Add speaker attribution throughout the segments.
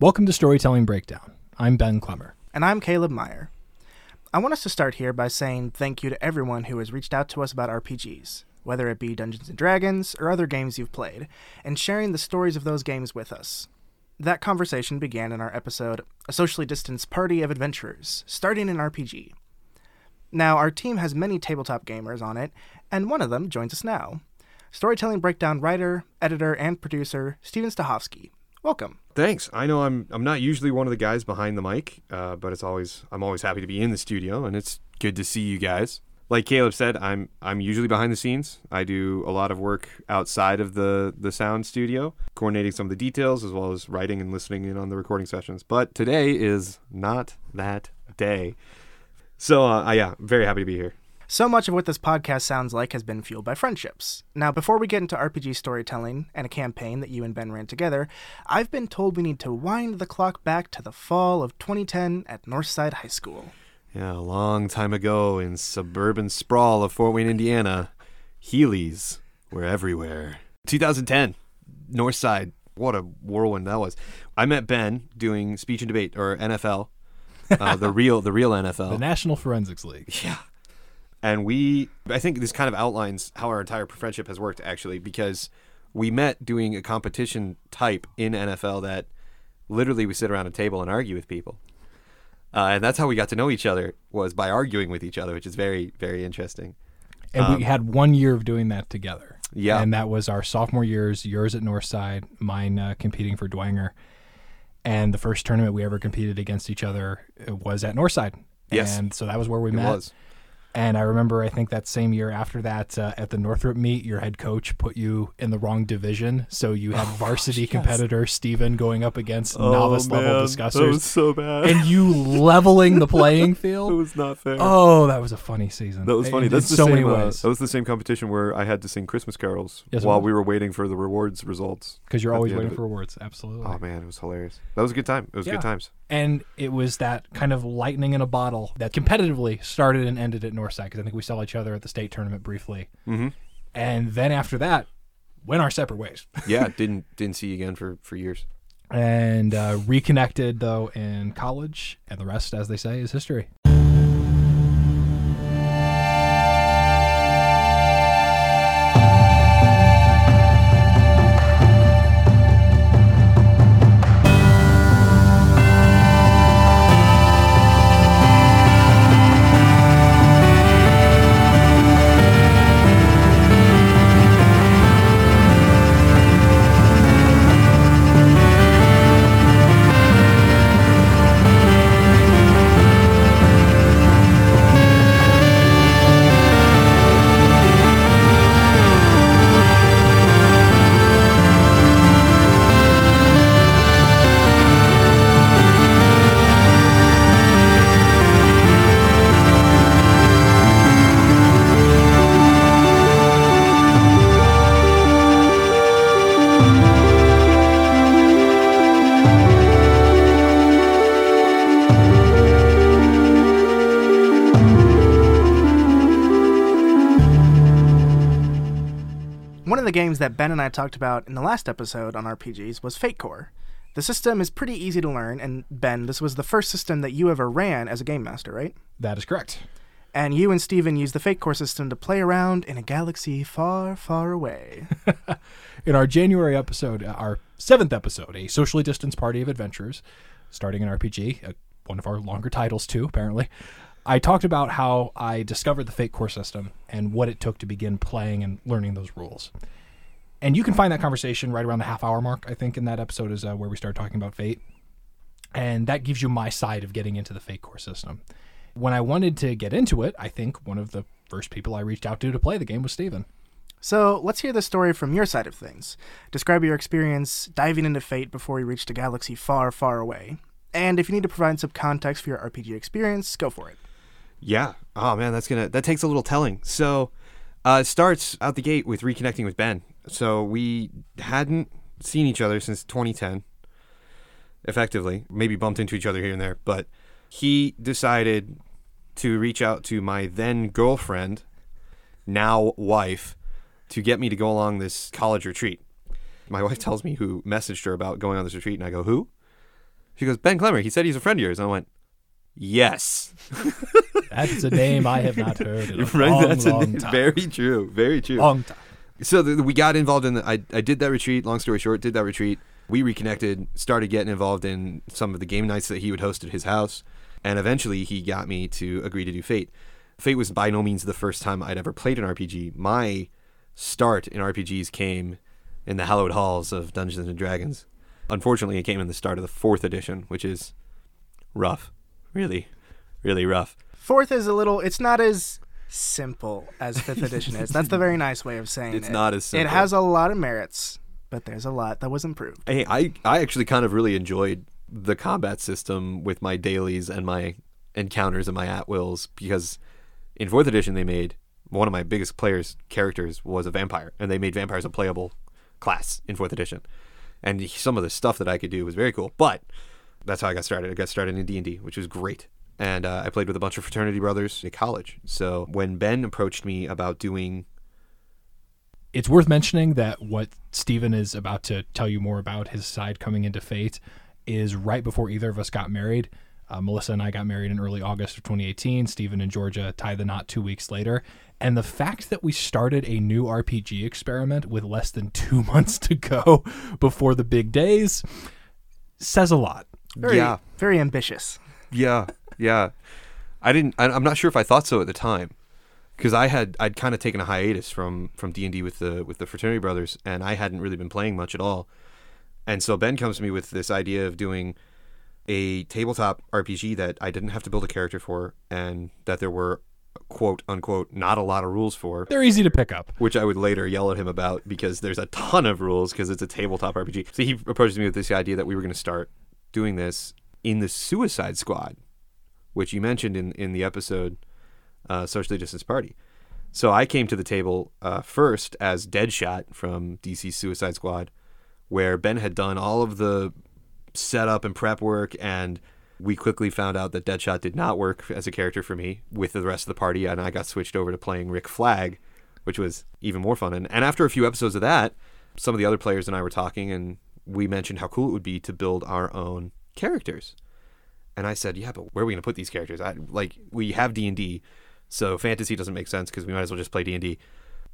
Speaker 1: Welcome to Storytelling Breakdown. I'm Ben Clemmer.
Speaker 2: And I'm Caleb Meyer. I want us to start here by saying thank you to everyone who has reached out to us about RPGs, whether it be Dungeons and Dragons or other games you've played, and sharing the stories of those games with us. That conversation began in our episode, A Socially Distanced Party of Adventurers, starting an RPG. Now, our team has many tabletop gamers on it, and one of them joins us now. Storytelling Breakdown writer, editor, and producer, Steven Stahovsky. Welcome.
Speaker 3: Thanks. I know I'm I'm not usually one of the guys behind the mic, uh, but it's always I'm always happy to be in the studio, and it's good to see you guys. Like Caleb said, I'm I'm usually behind the scenes. I do a lot of work outside of the the sound studio, coordinating some of the details as well as writing and listening in on the recording sessions. But today is not that day. So uh, yeah, very happy to be here.
Speaker 2: So much of what this podcast sounds like has been fueled by friendships. Now, before we get into RPG storytelling and a campaign that you and Ben ran together, I've been told we need to wind the clock back to the fall of 2010 at Northside High School.
Speaker 3: Yeah, a long time ago in suburban sprawl of Fort Wayne, Indiana, Heelys were everywhere. 2010, Northside. What a whirlwind that was. I met Ben doing speech and debate or NFL, uh, the real the real NFL,
Speaker 1: the National Forensics League.
Speaker 3: Yeah. And we, I think this kind of outlines how our entire friendship has worked actually, because we met doing a competition type in NFL that literally we sit around a table and argue with people. Uh, and that's how we got to know each other was by arguing with each other, which is very, very interesting.
Speaker 1: And
Speaker 3: Um,
Speaker 1: we had one year of doing that together.
Speaker 3: Yeah.
Speaker 1: And that was our sophomore years, yours at Northside, mine uh, competing for Dwenger. And the first tournament we ever competed against each other uh, was at Northside.
Speaker 3: Yes.
Speaker 1: And so that was where we
Speaker 3: It
Speaker 1: met.
Speaker 3: was.
Speaker 1: And I remember, I think that same year after that, uh, at the Northrop meet, your head coach put you in the wrong division. So you had varsity competitor Steven going up against novice level discussers.
Speaker 3: That was so bad.
Speaker 1: and you leveling the playing field.
Speaker 3: it was not fair.
Speaker 1: Oh, that was a funny season.
Speaker 3: That was funny. That's the
Speaker 1: so
Speaker 3: same,
Speaker 1: many
Speaker 3: uh,
Speaker 1: ways.
Speaker 3: that was the same competition where I had to sing Christmas carols
Speaker 1: Yes,
Speaker 3: while we were waiting for the rewards results.
Speaker 1: Because you're always waiting for rewards. Absolutely.
Speaker 3: Oh man, it was hilarious. That was a good time. It was
Speaker 1: Yeah.
Speaker 3: good times.
Speaker 1: And it was that kind of lightning in a bottle that competitively started and ended at Northside because I think we saw each other at the state tournament briefly,
Speaker 3: Mm-hmm.
Speaker 1: and then after that, went our separate ways
Speaker 3: Yeah, didn't didn't see you again for for years.
Speaker 1: and uh, reconnected though in college, and the rest, as they say, is history.
Speaker 2: That Ben and I talked about in the last episode on RPGs was Fate Core. The system is pretty easy to learn, and Ben, this was the first system that you ever ran as a game master, right?
Speaker 1: That is correct.
Speaker 2: And you and Steven used the Fate Core system to play around in a galaxy far, far away.
Speaker 1: In our January episode, uh, our seventh episode, a socially distanced party of adventurers, starting an RPG, uh, one of our longer titles too, apparently. I talked about how I discovered the Fate Core system and what it took to begin playing and learning those rules. And you can find that conversation right around the half hour mark. I think in that episode is uh, where we start talking about Fate. And that gives you my side of getting into the Fate Core system. When I wanted to get into it, I think one of the first people I reached out to to play the game was Steven.
Speaker 2: So let's hear the story from your side of things. Describe your experience diving into Fate before you reached a galaxy far, far away. And if you need to provide some context for your RPG experience, go for it.
Speaker 3: Yeah. Oh man, that's gonna that takes a little telling. So uh, it starts out the gate with reconnecting with Ben. So we hadn't seen each other since 2010. Effectively, maybe bumped into each other here and there, but he decided to reach out to my then girlfriend, now wife, to get me to go along this college retreat. My wife tells me who messaged her about going on this retreat, and I go, "Who?" She goes, Ben Clemmer. He said he's a friend of yours. And I went, yes.
Speaker 1: That's a name I have not heard in a
Speaker 3: right?
Speaker 1: long,
Speaker 3: That's a
Speaker 1: long
Speaker 3: name.
Speaker 1: time.
Speaker 3: very true. Very true.
Speaker 1: long time.
Speaker 3: So the, we got involved in the I, I did that retreat long story short did that retreat. We reconnected started getting involved in some of the game nights that he would host at his house and eventually he got me to agree to do fate. Fate was by no means the first time i'd ever played an rpg my start in rpgs came in the hallowed halls of dungeons and dragons. Unfortunately it came in the start of the fourth edition which is rough. Really really rough.
Speaker 2: Fourth is a little. It's not as simple as fifth edition is. That's the very nice way of saying
Speaker 3: It's
Speaker 2: it.
Speaker 3: not as simple.
Speaker 2: It has a lot of merits, but there's a lot that was improved.
Speaker 3: Hey, I, I actually kind of really enjoyed the combat system with my dailies and my encounters and my at wills because in fourth edition they made one of my biggest players characters was a vampire and they made vampires a playable class in fourth edition and some of the stuff that I could do was very cool but that's how I got started I got started in D&D which was great and uh, I played with a bunch of fraternity brothers at college so when Ben approached me about doing
Speaker 1: It's worth mentioning that what Steven is about to tell you more about his side coming into Fate is right before either of us got married. Uh, Melissa and I got married in early August of 2018. Steven and Georgia tied the knot two weeks later. And the fact that we started a new RPG experiment with less than two months to go before the big days says a lot.
Speaker 2: Very,
Speaker 3: yeah
Speaker 2: very ambitious.
Speaker 3: Yeah, yeah. I didn't. I, I'm not sure if I thought so at the time, because I had I'd kind of taken a hiatus from from D and D with the with the fraternity brothers, and I hadn't really been playing much at all. And so Ben comes to me with this idea of doing a tabletop RPG that I didn't have to build a character for, and that there were quote unquote not a lot of rules for.
Speaker 1: They're easy to pick up.
Speaker 3: Which I would later yell at him about because there's a ton of rules because it's a tabletop RPG. So he approaches me with this idea that we were going to start doing this in the Suicide Squad, which you mentioned in, in the episode uh, Socially Distanced Party. So I came to the table uh, first as Deadshot from DC's Suicide Squad, where Ben had done all of the setup and prep work, and we quickly found out that Deadshot did not work as a character for me with the rest of the party, and I got switched over to playing Rick Flag, which was even more fun. And, and after a few episodes of that, some of the other players and I were talking, and we mentioned how cool it would be to build our own characters. And I said, "Yeah, but where are we going to put these characters? I, like, we have D and D, so fantasy doesn't make sense because we might as well just play D and D."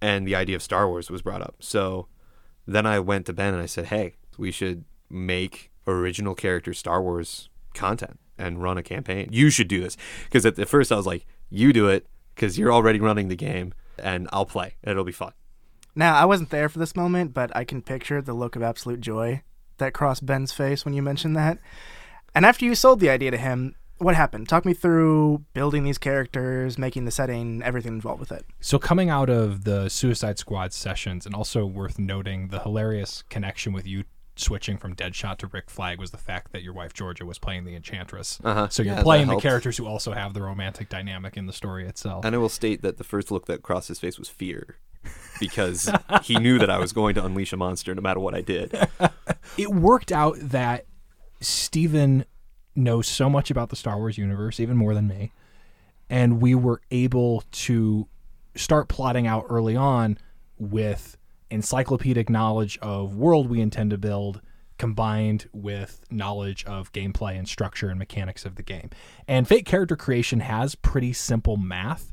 Speaker 3: And the idea of Star Wars was brought up. So then I went to Ben and I said, "Hey, we should make original character Star Wars content and run a campaign. You should do this." Because at the first I was like, "You do it because you're already running the game, and I'll play. It'll be fun."
Speaker 2: Now, I wasn't there for this moment, but I can picture the look of absolute joy that crossed Ben's face when you mentioned that. And after you sold the idea to him, what happened? Talk me through building these characters, making the setting, everything involved with it.
Speaker 1: So coming out of the Suicide Squad sessions, and also worth noting, the hilarious connection with you switching from Deadshot to Rick Flag was the fact that your wife Georgia was playing the Enchantress.
Speaker 3: Uh-huh.
Speaker 1: So you're
Speaker 3: Yeah,
Speaker 1: playing the characters who also have the romantic dynamic in the story itself.
Speaker 3: And I will state that the first look that crossed his face was fear. Because he knew that I was going to unleash a monster no matter what I did.
Speaker 1: it worked out that Steven knows so much about the Star Wars universe, even more than me. And we were able to start plotting out early on with encyclopedic knowledge of world we intend to build combined with knowledge of gameplay and structure and mechanics of the game. And Fate character creation has pretty simple math.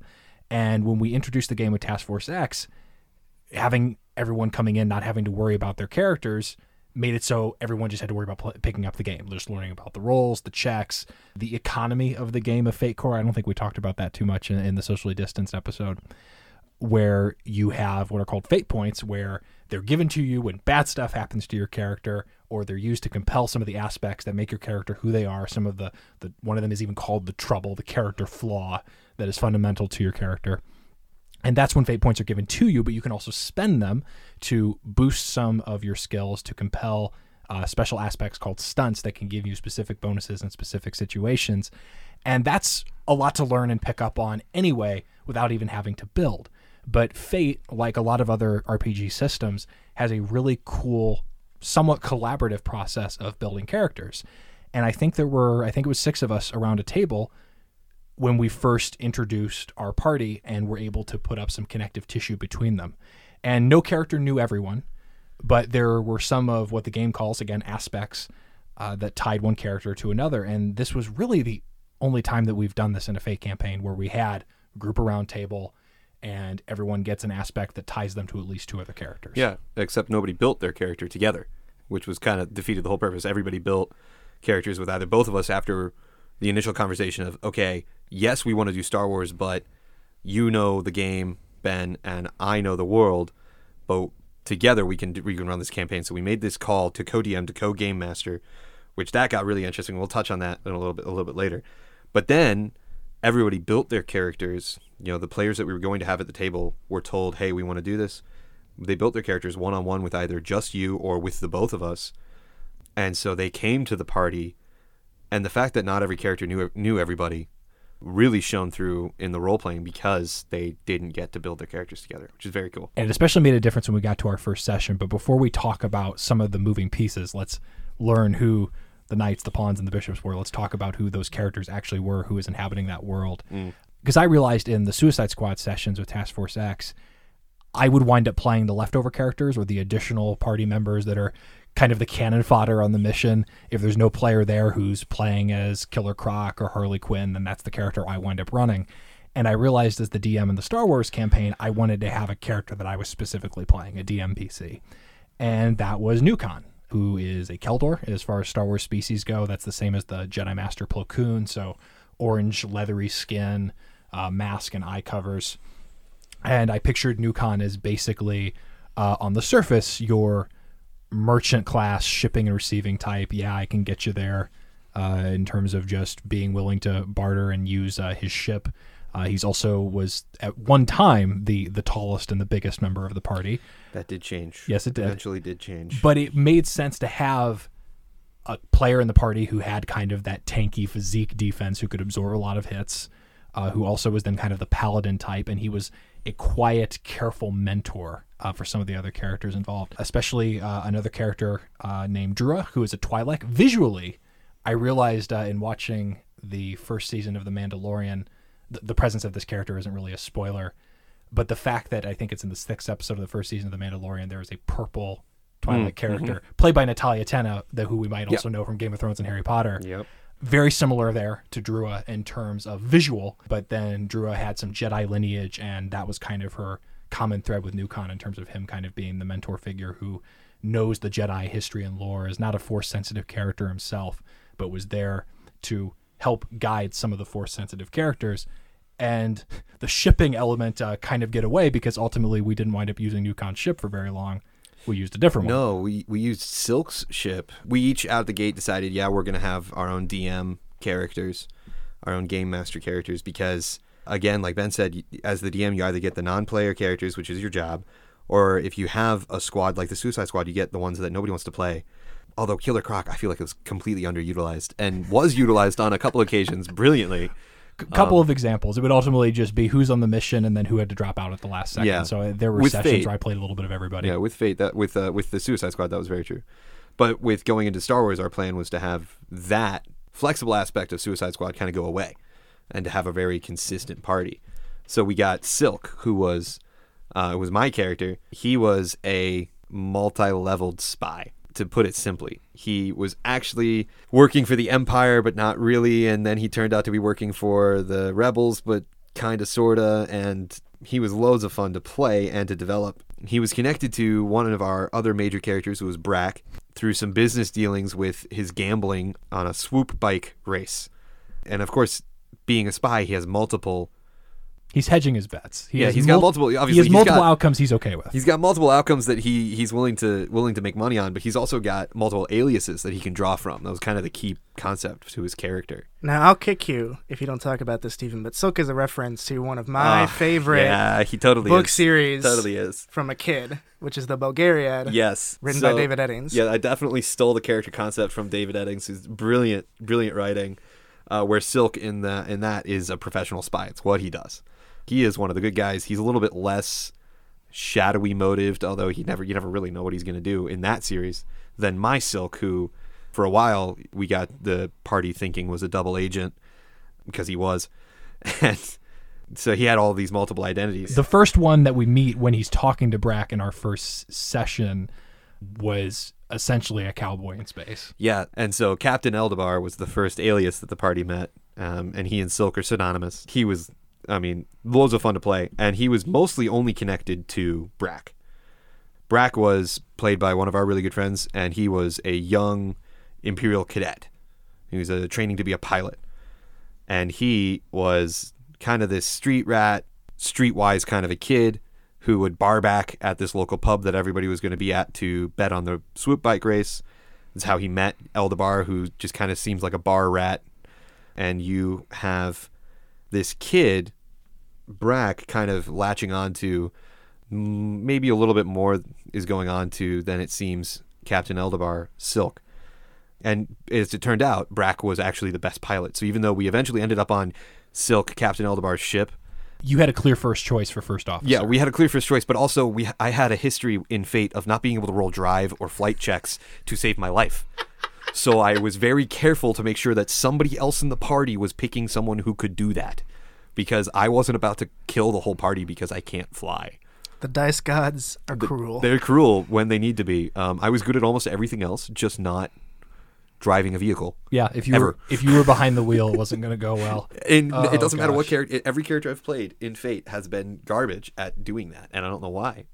Speaker 1: And when we introduced the game with Task Force X, having everyone coming in not having to worry about their characters made it so everyone just had to worry about pl- picking up the game. Just learning about the roles, the checks, the economy of the game of Fate Core. I don't think we talked about that too much in, in the socially distanced episode, where you have what are called fate points, where they're given to you when bad stuff happens to your character, or they're used to compel some of the aspects that make your character who they are. Some of the, the one of them is even called the trouble, the character flaw that is fundamental to your character. And that's when fate points are given to you, but you can also spend them to boost some of your skills to compel uh, special aspects called stunts that can give you specific bonuses in specific situations. And that's a lot to learn and pick up on anyway without even having to build. But Fate, like a lot of other RPG systems, has a really cool, somewhat collaborative process of building characters. And I think there were, I think it was six of us around a table when we first introduced our party and were able to put up some connective tissue between them. And no character knew everyone, but there were some of what the game calls, again, aspects uh, that tied one character to another. And this was really the only time that we've done this in a Fate campaign where we had group around table and everyone gets an aspect that ties them to at least two other characters.
Speaker 3: Yeah, except nobody built their character together, which was kind of defeated the whole purpose. Everybody built characters with either both of us after the initial conversation of, okay, yes, we want to do Star Wars, but you know the game, Ben, and I know the world, but together we can we can run this campaign. So we made this call to co-DM to co-game master, which that got really interesting. We'll touch on that in a little bit a little bit later. But then everybody built their characters. You know, the players that we were going to have at the table were told, "Hey, we want to do this." They built their characters one on one with either just you or with the both of us, and so they came to the party. And the fact that not every character knew knew everybody really shone through in the role playing because they didn't get to build their characters together, which is very cool.
Speaker 1: And it especially made a difference when we got to our first session. But before we talk about some of the moving pieces, let's learn who the knights, the pawns, and the bishops were. Let's talk about who those characters actually were, who is inhabiting that world. Mm. Because I realized in the Suicide Squad sessions with Task Force X, I would wind up playing the leftover characters or the additional party members that are kind of the cannon fodder on the mission. If there's no player there who's playing as Killer Croc or Harley Quinn, then that's the character I wind up running. And I realized as the DM in the Star Wars campaign, I wanted to have a character that I was specifically playing, a DMPC. And that was Nukon, who is a Kel Dor as far as Star Wars species go. That's the same as the Jedi Master Plo Koon. So orange, leathery skin, uh, mask, and eye covers. And I pictured Nukon as basically, uh, on the surface, your merchant class shipping and receiving type. Yeah, I can get you there uh, in terms of just being willing to barter and use uh, his ship. Uh, he's also was at one time the the tallest and the biggest member of the party.
Speaker 3: That did change.
Speaker 1: Yes, it did.
Speaker 3: Eventually did change.
Speaker 1: But it made sense to have a player in the party who had kind of that tanky physique defense, who could absorb a lot of hits, uh, who also was then kind of the paladin type, and he was a quiet, careful mentor uh, for some of the other characters involved, especially uh, another character uh, named Drua, who is a Twi'lek. Visually, I realized uh, in watching the first season of The Mandalorian, th- the presence of this character isn't really a spoiler, but the fact that I think it's in the sixth episode of the first season of The Mandalorian, there is a purple Twi'lek character played by Natalia Tena, the, who we might also know from Game of Thrones and Harry Potter.
Speaker 3: Yep.
Speaker 1: Very similar there to Drua in terms of visual, but then Drua had some Jedi lineage, and that was kind of her common thread with Nukon in terms of him kind of being the mentor figure who knows the Jedi history and lore, is not a force sensitive character himself, but was there to help guide some of the force sensitive characters. And the shipping element uh, kind of get away because ultimately we didn't wind up using Nukon's ship for very long. We used a different one.
Speaker 3: No, we, we used Silk's ship. We each out the gate decided, yeah, we're to have our own DM characters, our own game master characters, because, again, like Ben said, as the DM, you either get the non player characters, which is your job, or if you have a squad like the Suicide Squad, you get the ones that nobody wants to play. Although Killer Croc, I feel like it was completely underutilized and was utilized on a couple occasions brilliantly.
Speaker 1: C- couple of examples. It would ultimately just be who's on the mission and then who had to drop out at the last second.
Speaker 3: Yeah.
Speaker 1: So uh, there were
Speaker 3: With
Speaker 1: sessions
Speaker 3: Fate.
Speaker 1: where I played a little bit of everybody.
Speaker 3: Yeah, with Fate, that with uh, with the Suicide Squad, that was very true. But with going into Star Wars, our plan was to have that flexible aspect of Suicide Squad kind of go away, and to have a very consistent party. So we got Silk, who was uh, was my character. He was a multi-leveled spy. To put it simply, he was actually working for the Empire, but not really, and then he turned out to be working for the Rebels, but kind of, sorta, and he was loads of fun to play and to develop. He was connected to one of our other major characters, who was Brack, through some business dealings with his gambling on a swoop bike race. And of course, being a spy, he has multiple
Speaker 1: He's hedging his bets. He
Speaker 3: Yeah,
Speaker 1: has
Speaker 3: he's got multiple-
Speaker 1: He has
Speaker 3: he's
Speaker 1: multiple
Speaker 3: got-
Speaker 1: outcomes he's okay with.
Speaker 3: He's got multiple outcomes that he he's willing to willing to make money on, but he's also got multiple aliases that he can draw from. That was kind of the key concept to his character.
Speaker 2: Now I'll kick you if you don't talk about this, Stephen. But Silk is a reference to one of my
Speaker 3: Ah,
Speaker 2: favorite
Speaker 3: Yeah, he totally
Speaker 2: book
Speaker 3: is.
Speaker 2: series
Speaker 3: Totally is.
Speaker 2: from a kid, which is the Belgariad,
Speaker 3: Yes,
Speaker 2: written by David Eddings.
Speaker 3: Yeah, I definitely stole the character concept from David Eddings, who's brilliant, brilliant writing. Uh, where Silk in the in that is a professional spy. It's what he does. He is one of the good guys. He's a little bit less shadowy motived, although he never you never really know what he's going to do in that series than my Silk, who for a while we got the party thinking was a double agent because he was, and so he had all these multiple identities.
Speaker 1: the first one that we meet when he's talking to Brack in our first session, was essentially a cowboy in space.
Speaker 3: Yeah, and so Captain Eldabar was the first alias that the party met, um, and he and Silk are synonymous. He was, I mean, loads of fun to play, and he was mostly only connected to Brack. Brack was played by one of our really good friends, and he was a young Imperial cadet. He was uh, training to be a pilot, and he was kind of this street rat, streetwise kind of a kid who would bar back at this local pub that everybody was going to be at to bet on the swoop bike race. That's how he met Eldabar, who just kind of seems like a bar rat. And you have this kid, Brack, kind of latching on to mm, maybe a little bit more is going on to than it seems Captain Eldabar, Silk. And as it turned out, Brack was actually the best pilot. So even though we eventually ended up on Silk, Captain Eldabar's ship,
Speaker 1: You had a clear first choice for first officer.
Speaker 3: yeah, we had a clear first choice, but also we I had a history in Fate of not being able to roll drive or flight checks to save my life. So I was very careful to make sure that somebody else in the party was picking someone who could do that because I wasn't about to kill the whole party because I can't fly.
Speaker 2: The dice gods are cruel.
Speaker 3: They're cruel when they need to be. Um, I was good at almost everything else, just not driving a vehicle.
Speaker 1: Yeah, if you
Speaker 3: Ever.
Speaker 1: were if you were behind the wheel, it wasn't going to go well.
Speaker 3: And
Speaker 1: Oh,
Speaker 3: it doesn't matter what character. Every character I've played in Fate has been garbage at doing that, and I don't know why.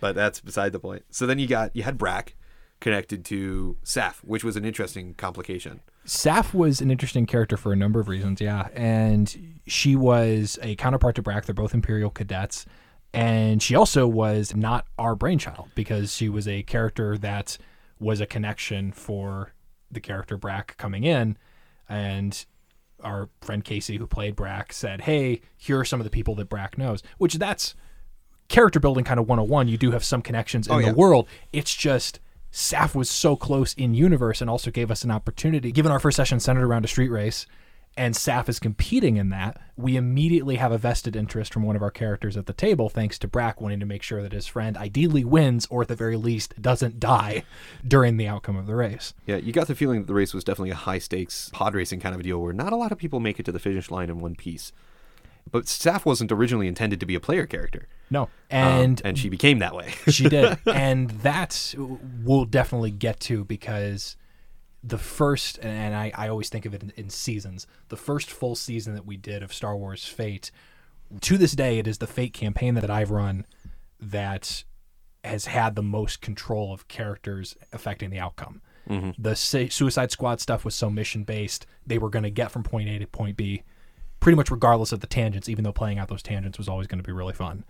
Speaker 3: But that's beside the point. So then you got you had Brack connected to Saf, which was an interesting complication.
Speaker 1: Saf was an interesting character for a number of reasons, yeah. And she was a counterpart to Brack. They're both Imperial cadets. And she also was not our brainchild because she was a character that was a connection for the character Brack coming in. And our friend Casey, who played Brack, said, Hey, here are some of the people that Brack knows, which that's character building kind of 101. You do have some connections in
Speaker 3: Oh,
Speaker 1: the world. It's just Saf was so close in universe and also gave us an opportunity. Given our first session centered around a street race and Saf is competing in that, we immediately have a vested interest from one of our characters at the table, thanks to Brack wanting to make sure that his friend ideally wins or at the very least doesn't die during the outcome of the race.
Speaker 3: Yeah, you got the feeling that the race was definitely a high stakes pod racing kind of a deal where not a lot of people make it to the finish line in one piece. But Saf wasn't originally intended to be a player character,
Speaker 1: No.
Speaker 3: um,
Speaker 1: And
Speaker 3: and she became that way.
Speaker 1: she did. And that we'll definitely get to because the first and I, I always think of it in, in seasons the first full season that we did of star wars fate to this day it is the fate campaign that i've run that has had the most control of characters affecting the outcome. The suicide squad stuff was so mission based they were going to get from point a to point b pretty much regardless of the tangents even though playing out those tangents was always going to be really fun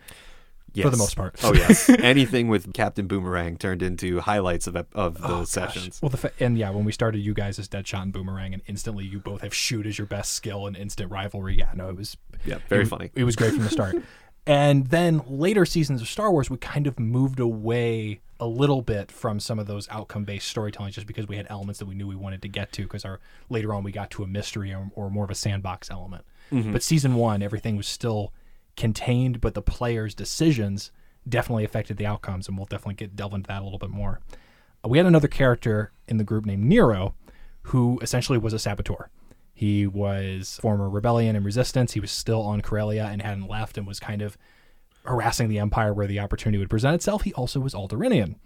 Speaker 1: for the most part
Speaker 3: Oh yes, anything with Captain Boomerang turned into highlights of of the
Speaker 1: Oh, gosh.
Speaker 3: sessions.
Speaker 1: Well, the fa- and yeah, when we started you guys as Deadshot and Boomerang, and instantly you both have shoot as your best skill and instant rivalry. Yeah, no, it was
Speaker 3: Yeah, very
Speaker 1: it,
Speaker 3: funny.
Speaker 1: It was great from the start. and then later seasons of Star Wars, we kind of moved away a little bit from some of those outcome based storytelling, just because we had elements that we knew we wanted to get to. Because our later on we got to a mystery or, or more of a sandbox element. But season one, everything was still contained, but the players' decisions definitely affected the outcomes, and we'll definitely get delve into that a little bit more. Uh, We had another character in the group named Nero, who essentially was a saboteur. He was former rebellion and resistance. He was still on Corellia and hadn't left, and was kind of harassing the Empire where the opportunity would present itself. He also was Alderaanian.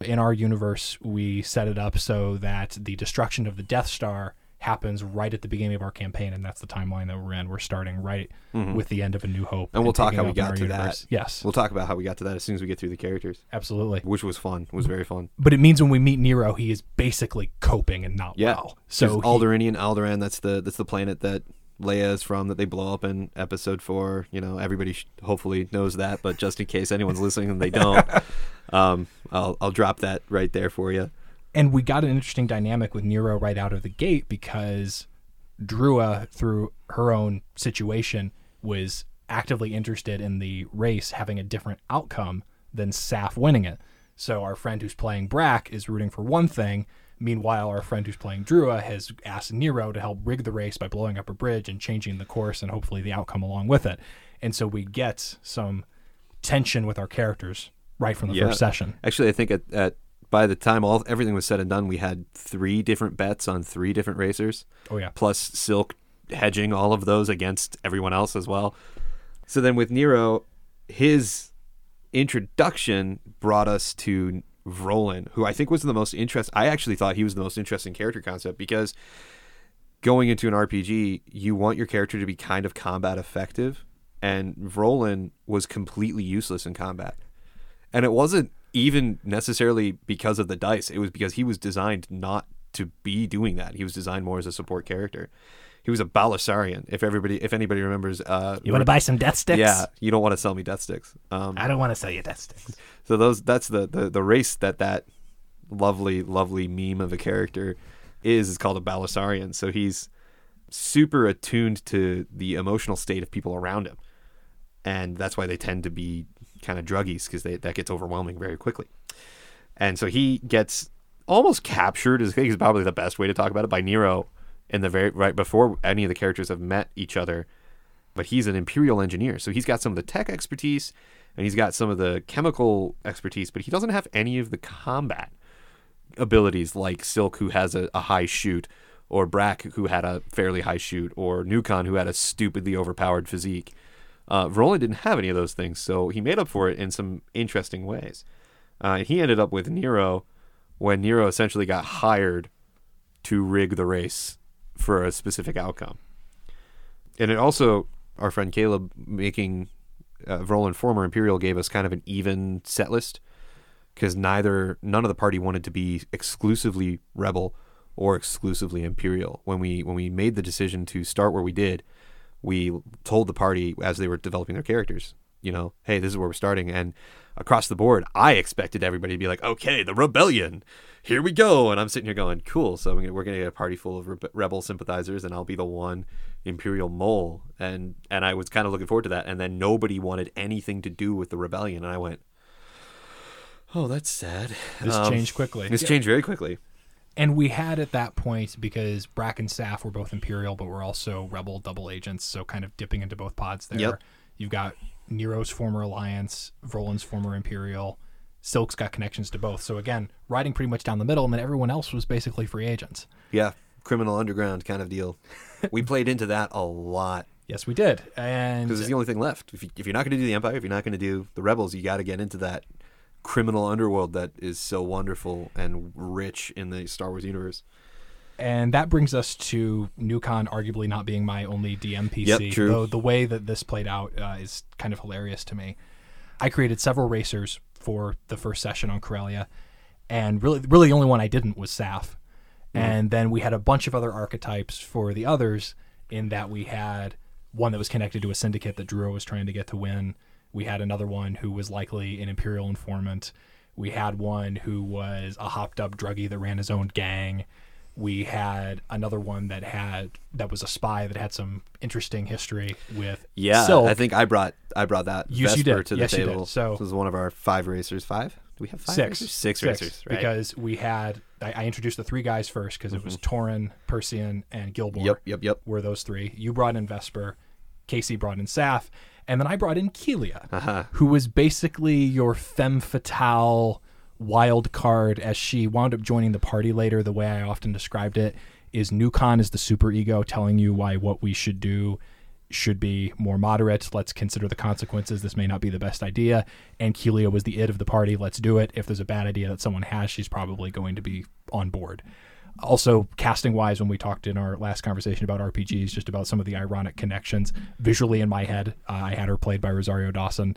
Speaker 1: In our universe, we set it up so that the destruction of the Death Star happens right at the beginning of our campaign, and that's the timeline that we're in. We're starting right with the end of A New Hope,
Speaker 3: And we'll talk how we got to
Speaker 1: universe.
Speaker 3: that.
Speaker 1: Yes,
Speaker 3: We'll talk about how we got to that as soon as we get through the characters,
Speaker 1: absolutely.
Speaker 3: which was fun. It was very fun.
Speaker 1: But it means when we meet Nero, he is basically coping and not
Speaker 3: Yeah.
Speaker 1: well. So
Speaker 3: Alderaanian Alderaan, that's the that's the planet that Leia is from that they blow up in episode four. You know, everybody sh- hopefully knows that, but just in case anyone's listening and they don't, um, I'll I'll drop that right there for you.
Speaker 1: And we got an interesting dynamic with Nero right out of the gate because Drua, through her own situation, was actively interested in the race having a different outcome than Saf winning it. So our friend who's playing Brack is rooting for one thing. Meanwhile, our friend who's playing Drua has asked Nero to help rig the race by blowing up a bridge and changing the course and hopefully the outcome along with it. And so we get some tension with our characters right from the
Speaker 3: Yeah.
Speaker 1: first session.
Speaker 3: Actually, I think at, at by the time all everything was said and done, we had three different bets on three different racers.
Speaker 1: Oh yeah.
Speaker 3: plus Silk hedging all of those against everyone else as well. So then with Nero, his introduction brought us to Vrolan, who I think was the most interest. I actually thought he was the most interesting character concept because going into an RPG, you want your character to be kind of combat effective, and Vrolan was completely useless in combat. And it wasn't even necessarily because of the dice; it was because he was designed not to be doing that. He was designed more as a support character. He was a Balasarian. If everybody, if anybody remembers, uh,
Speaker 2: You want to buy some death sticks?
Speaker 3: yeah, you don't want to sell me death sticks. Um,
Speaker 2: I don't want to sell you death sticks.
Speaker 3: so those that's the, the the race that that lovely lovely meme of a character is is called a Balasarian. So he's super attuned to the emotional state of people around him, and that's why they tend to be kind of druggies because that gets overwhelming very quickly. And so he gets almost captured. Is I think is probably the best way to talk about it by Nero in the very right before any of the characters have met each other. But he's an imperial engineer, so he's got some of the tech expertise and he's got some of the chemical expertise, but he doesn't have any of the combat abilities like Silk, who has a, a high shoot, or Brack, who had a fairly high shoot, or Nukon, who had a stupidly overpowered physique. Uh, Roland didn't have any of those things, so he made up for it in some interesting ways. Uh, he ended up with Nero when Nero essentially got hired to rig the race for a specific outcome. And it also, our friend Caleb making uh, Roland former Imperial gave us kind of an even set list because neither none of the party wanted to be exclusively rebel or exclusively imperial. When we when we made the decision to start where we did, we told the party as they were developing their characters, you know, hey, this is where we're starting. And across the board, I expected everybody to be like, okay, the rebellion, here we go. And I'm sitting here going, cool. So we're gonna, get a party full of rebel sympathizers, and I'll be the one imperial mole. And and I was kind of looking forward to that. And then nobody wanted anything to do with the rebellion, and I went. Oh, that's sad.
Speaker 1: This
Speaker 3: Um,
Speaker 1: changed quickly.
Speaker 3: This changed very quickly.
Speaker 1: And we had at that point because Brack and Saf were both Imperial, but were also Rebel double agents, so kind of dipping into both pods there.
Speaker 3: Yep.
Speaker 1: You've got Nero's former Alliance, Vrolan's former Imperial. Silk's got connections to both. So again, riding pretty much down the middle, and then everyone else was basically free agents.
Speaker 3: Yeah, criminal underground kind of deal. we played into that a lot
Speaker 1: Yes, we did. And
Speaker 3: because it's the only thing left. If, you, if you're not going to do the Empire, if you're not going to do the Rebels, you got to get into that criminal underworld that is so wonderful and rich in the Star Wars universe.
Speaker 1: And that brings us to Nukon arguably not being my only DM PC.
Speaker 3: Yep, true.
Speaker 1: Though the way that this played out uh, is kind of hilarious to me. I created several racers for the first session on Corellia, and really, really the only one I didn't was Saf. And then we had a bunch of other archetypes for the others. In that we had one that was connected to a syndicate that Drua was trying to get to win. We had another one who was likely an Imperial informant. We had one who was a hopped up druggie that ran his own gang we had another one that had that was a spy that had some interesting history with
Speaker 3: Yeah,
Speaker 1: Silk.
Speaker 3: I think I brought I brought that
Speaker 1: Yes, you
Speaker 3: Vesper
Speaker 1: did.
Speaker 3: to the
Speaker 1: Yes,
Speaker 3: table.
Speaker 1: So-
Speaker 3: this is one of our five racers. Five? Do we have five?
Speaker 1: six,
Speaker 3: racers? Six, racers. Right?
Speaker 1: because we had I, I introduced the three guys first because it was Torin, Persian, and.
Speaker 3: Mm-hmm. Yep, yep, yep.
Speaker 1: Were those three? You brought in Vesper, Casey brought in Saf, and then I brought in Kelia,
Speaker 3: Uh-huh.
Speaker 1: who was basically your femme fatale wild card. As she wound up joining the party later, the way I often described it is Nukon is the super ego telling you why what we should do should be more moderate. Let's consider the consequences. This may not be the best idea. And Kelia was the it of the party. Let's do it. If there's a bad idea that someone has, she's probably going to be on board. Also, casting wise, when we talked in our last conversation about RPGs, just about some of the ironic connections visually in my head, uh, I had her played by Rosario Dawson.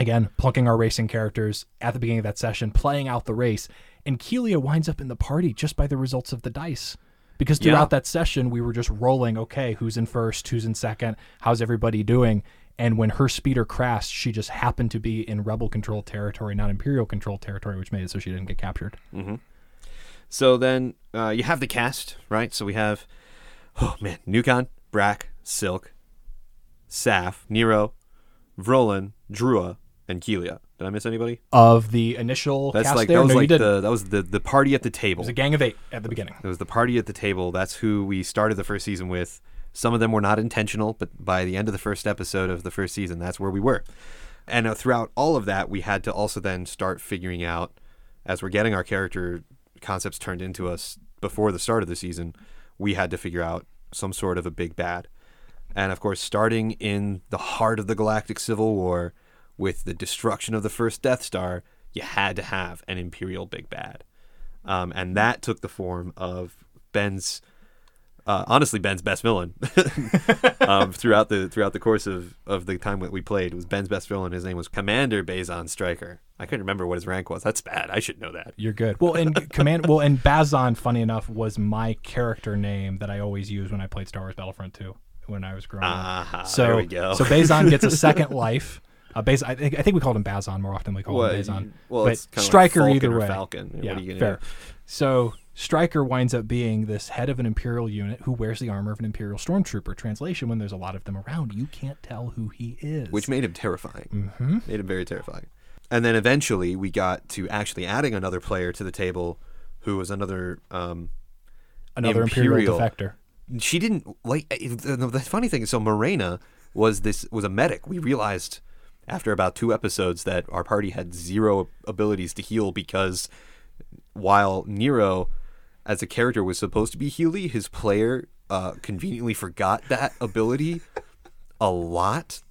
Speaker 1: Again, plunking our racing characters at the beginning of that session, playing out the race. And Kelia winds up in the party just by the results of the dice. Because throughout
Speaker 3: Yeah.
Speaker 1: that session, we were just rolling, okay, who's in first, who's in second, how's everybody doing? And when her speeder crashed, she just happened to be in rebel controlled territory, not imperial controlled territory, which made it so she didn't get captured.
Speaker 3: So then uh, you have the cast, right? So we have, oh man, Nukon, Brack, Silk, Saf, Nero, Vrolan, Drua, and Kelia. Did I miss anybody?
Speaker 1: Of the initial
Speaker 3: That's
Speaker 1: cast
Speaker 3: like
Speaker 1: there,
Speaker 3: that was
Speaker 1: no,
Speaker 3: like the that was the the party at the table.
Speaker 1: It was a gang of eight at the beginning.
Speaker 3: It was the party at the table. That's who we started the first season with. Some of them were not intentional, but by the end of the first episode of the first season, that's where we were. And uh, throughout all of that, we had to also then start figuring out, as we're getting our character concepts turned into us before the start of the season, we had to figure out some sort of a big bad. And of course, starting in the heart of the Galactic Civil War with the destruction of the first Death Star, you had to have an Imperial big bad, um, and that took the form of Ben's. Uh, honestly, Ben's best villain um, throughout the throughout the course of, of the time that we played was Ben's best villain. His name was Commander Bazon Striker. I couldn't remember what his rank was. That's bad. I should know that.
Speaker 1: You're good. Well, and command. Well, and Bazon, funny enough, was my character name that I always used when I played Star Wars Battlefront 2 when I was growing
Speaker 3: Ah,
Speaker 1: up. So,
Speaker 3: there we go.
Speaker 1: so Bazon gets a second life. Uh, Baz- I think I think we called him Bazon more often. We call
Speaker 3: Well,
Speaker 1: him Bazon.
Speaker 3: well,
Speaker 1: but
Speaker 3: it's kinda like
Speaker 1: Striker either way.
Speaker 3: Falcon.
Speaker 1: Yeah,
Speaker 3: What are you gonna
Speaker 1: fair.
Speaker 3: do?
Speaker 1: So Striker winds up being this head of an Imperial unit who wears the armor of an Imperial stormtrooper. Translation: When there's a lot of them around, you can't tell who he is.
Speaker 3: which made him terrifying.
Speaker 1: hmm
Speaker 3: Made him very terrifying. And then eventually we got to actually adding another player to the table, who was another. Um,
Speaker 1: another Imperial,
Speaker 3: Imperial.
Speaker 1: defector.
Speaker 3: she didn't like. eh, The, the funny thing is, so Morena was this was a medic. We realized after about two episodes that our party had zero abilities to heal because while Nero, as a character, was supposed to be Healy, his player uh, conveniently forgot that ability a lot.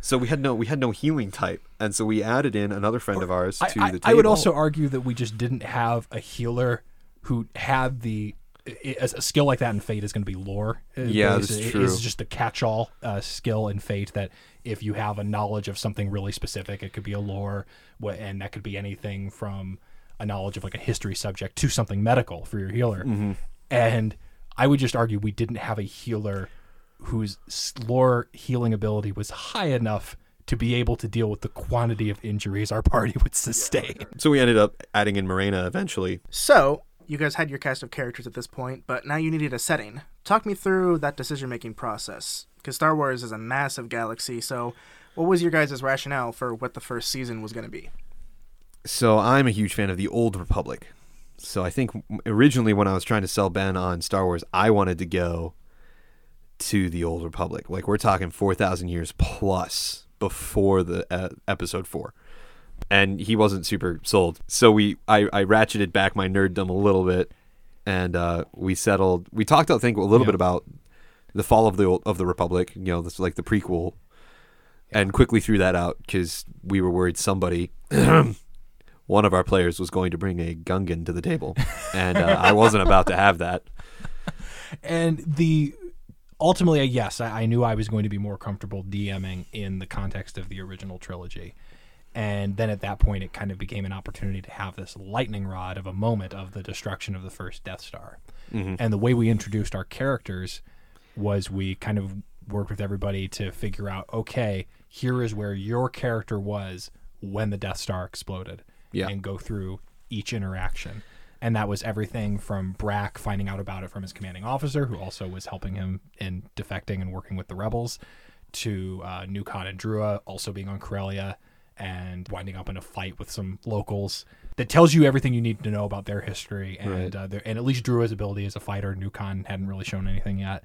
Speaker 3: So we had no we had no healing type, and so we added in another friend of ours to
Speaker 1: I,
Speaker 3: the
Speaker 1: I,
Speaker 3: table.
Speaker 1: I would also argue that we just didn't have a healer who had the a, skill like that in Fate is going to be lore.
Speaker 3: Yeah,
Speaker 1: based-
Speaker 3: that's true.
Speaker 1: It's just a catch-all uh, skill in Fate that if you have a knowledge of something really specific, it could be a lore, and that could be anything from a knowledge of like a history subject to something medical for your healer.
Speaker 3: Mm-hmm.
Speaker 1: And I would just argue we didn't have a healer whose s- lore healing ability was high enough to be able to deal with the quantity of injuries our party would sustain.
Speaker 3: So we ended up adding in Morena eventually.
Speaker 2: So, you guys had your cast of characters at this point, but now you needed a setting. Talk me through that decision making process. Because Star Wars is a massive galaxy, so what was your guys' rationale for what the first season was going to be?
Speaker 3: So I'm a huge fan of the Old Republic. So I think originally when I was trying to sell Ben on Star Wars, I wanted to go to the Old Republic. Like we're talking 4,000 years plus before the uh, episode 4. And he wasn't super sold. So we I, I ratcheted back my nerddom a little bit and uh, we settled we talked I think a little
Speaker 1: Yeah.
Speaker 3: bit about the fall of the of the Republic, you know, this like the prequel and quickly threw that out cuz we were worried somebody one of our players was going to bring a Gungan to the table, and uh, I wasn't about to have that.
Speaker 1: and the ultimately yes I, I knew i was going to be more comfortable dming in the context of the original trilogy. And then at that point it kind of became an opportunity to have this lightning rod of a moment of the destruction of the first death star. And the way we introduced our characters was we kind of worked with everybody to figure out okay here is where your character was when the death star exploded
Speaker 3: Yeah.
Speaker 1: and go through each interaction and that was everything from Brack finding out about it from his commanding officer, who also was helping him in defecting and working with the rebels, to uh, Nukon and Drua also being on Corellia and winding up in a fight with some locals. That tells you everything you need to know about their history and
Speaker 3: Right.
Speaker 1: uh, their, and at least Drua's ability as a fighter. Nukon hadn't really shown anything yet.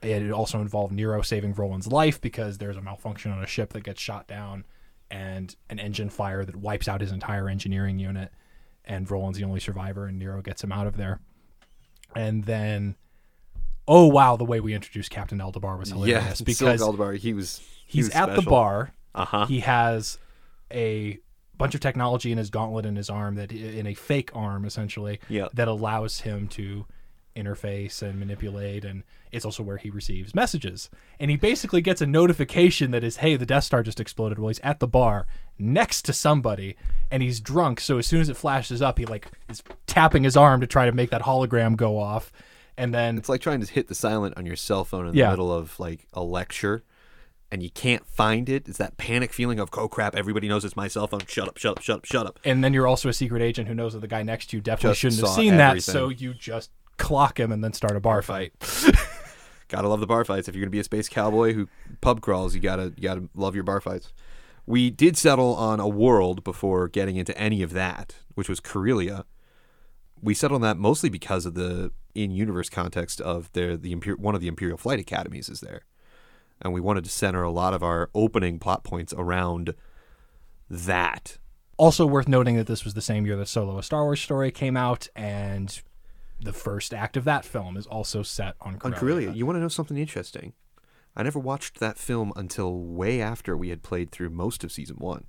Speaker 1: It also involved Nero saving Roland's life because there's a malfunction on a ship that gets shot down and an engine fire that wipes out his entire engineering unit. And Roland's the only survivor, and Nero gets him out of there. And then, oh wow, the way we introduced Captain Eldabar was hilarious because
Speaker 3: Eldabar, he was he
Speaker 1: he's
Speaker 3: was
Speaker 1: at the bar.
Speaker 3: Uh-huh.
Speaker 1: He has a bunch of technology in his gauntlet in his arm that in a fake arm essentially
Speaker 3: Yeah.
Speaker 1: that allows him to interface and manipulate and it's also where he receives messages and he basically gets a notification that is hey the death star just exploded while he's at the bar next to somebody and he's drunk so as soon as it flashes up he like is tapping his arm to try to make that hologram go off and then
Speaker 3: It's like trying to hit the silent on your cell phone in
Speaker 1: Yeah.
Speaker 3: the middle of like a lecture and you can't find it. It's that panic feeling of oh crap, everybody knows it's my cell phone. Shut up, shut up, shut up, shut up.
Speaker 1: and then you're also a secret agent who knows that the guy next to you definitely
Speaker 3: Just
Speaker 1: shouldn't have seen that, so you just clock him and then start a bar fight.
Speaker 3: Gotta love the bar fights. If you're gonna be a space cowboy who pub crawls, you gotta you gotta love your bar fights. We did settle on a world before getting into any of that, which was Corellia. We settled on that mostly because of the in-universe context of their the one of the Imperial Flight Academies is there, and we wanted to center a lot of our opening plot points around that.
Speaker 1: Also worth noting that this was the same year that Solo: A Star Wars Story came out, and the first act of that film is also set on
Speaker 3: On
Speaker 1: Corellia.
Speaker 3: Corellia, you want to know something interesting? I never watched that film until way after we had played through most of season one.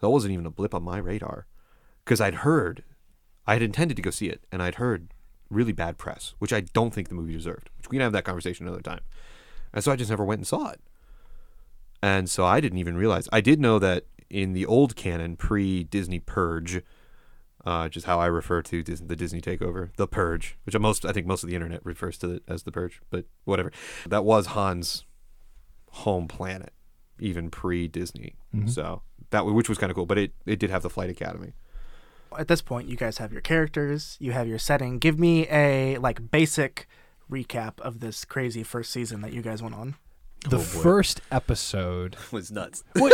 Speaker 3: That wasn't even a blip on my radar because I'd heard, I had intended to go see it, and I'd heard really bad press, which I don't think the movie deserved. Which we can have that conversation another time. And so I just never went and saw it. And so I didn't even realize. I did know that in the old canon, pre Disney Purge, uh, which is how I refer to Dis- the Disney takeover, the Purge, which I most I think most of the internet refers to it as the Purge, but whatever. That was Han's home planet, even pre Disney. So that which was kind of cool, but it it did have the Flight Academy.
Speaker 2: At this point, you guys have your characters, you have your setting. Give me a like basic recap of this crazy first season that you guys went on.
Speaker 1: The oh,
Speaker 3: boy.
Speaker 1: first episode
Speaker 3: was nuts.
Speaker 1: well,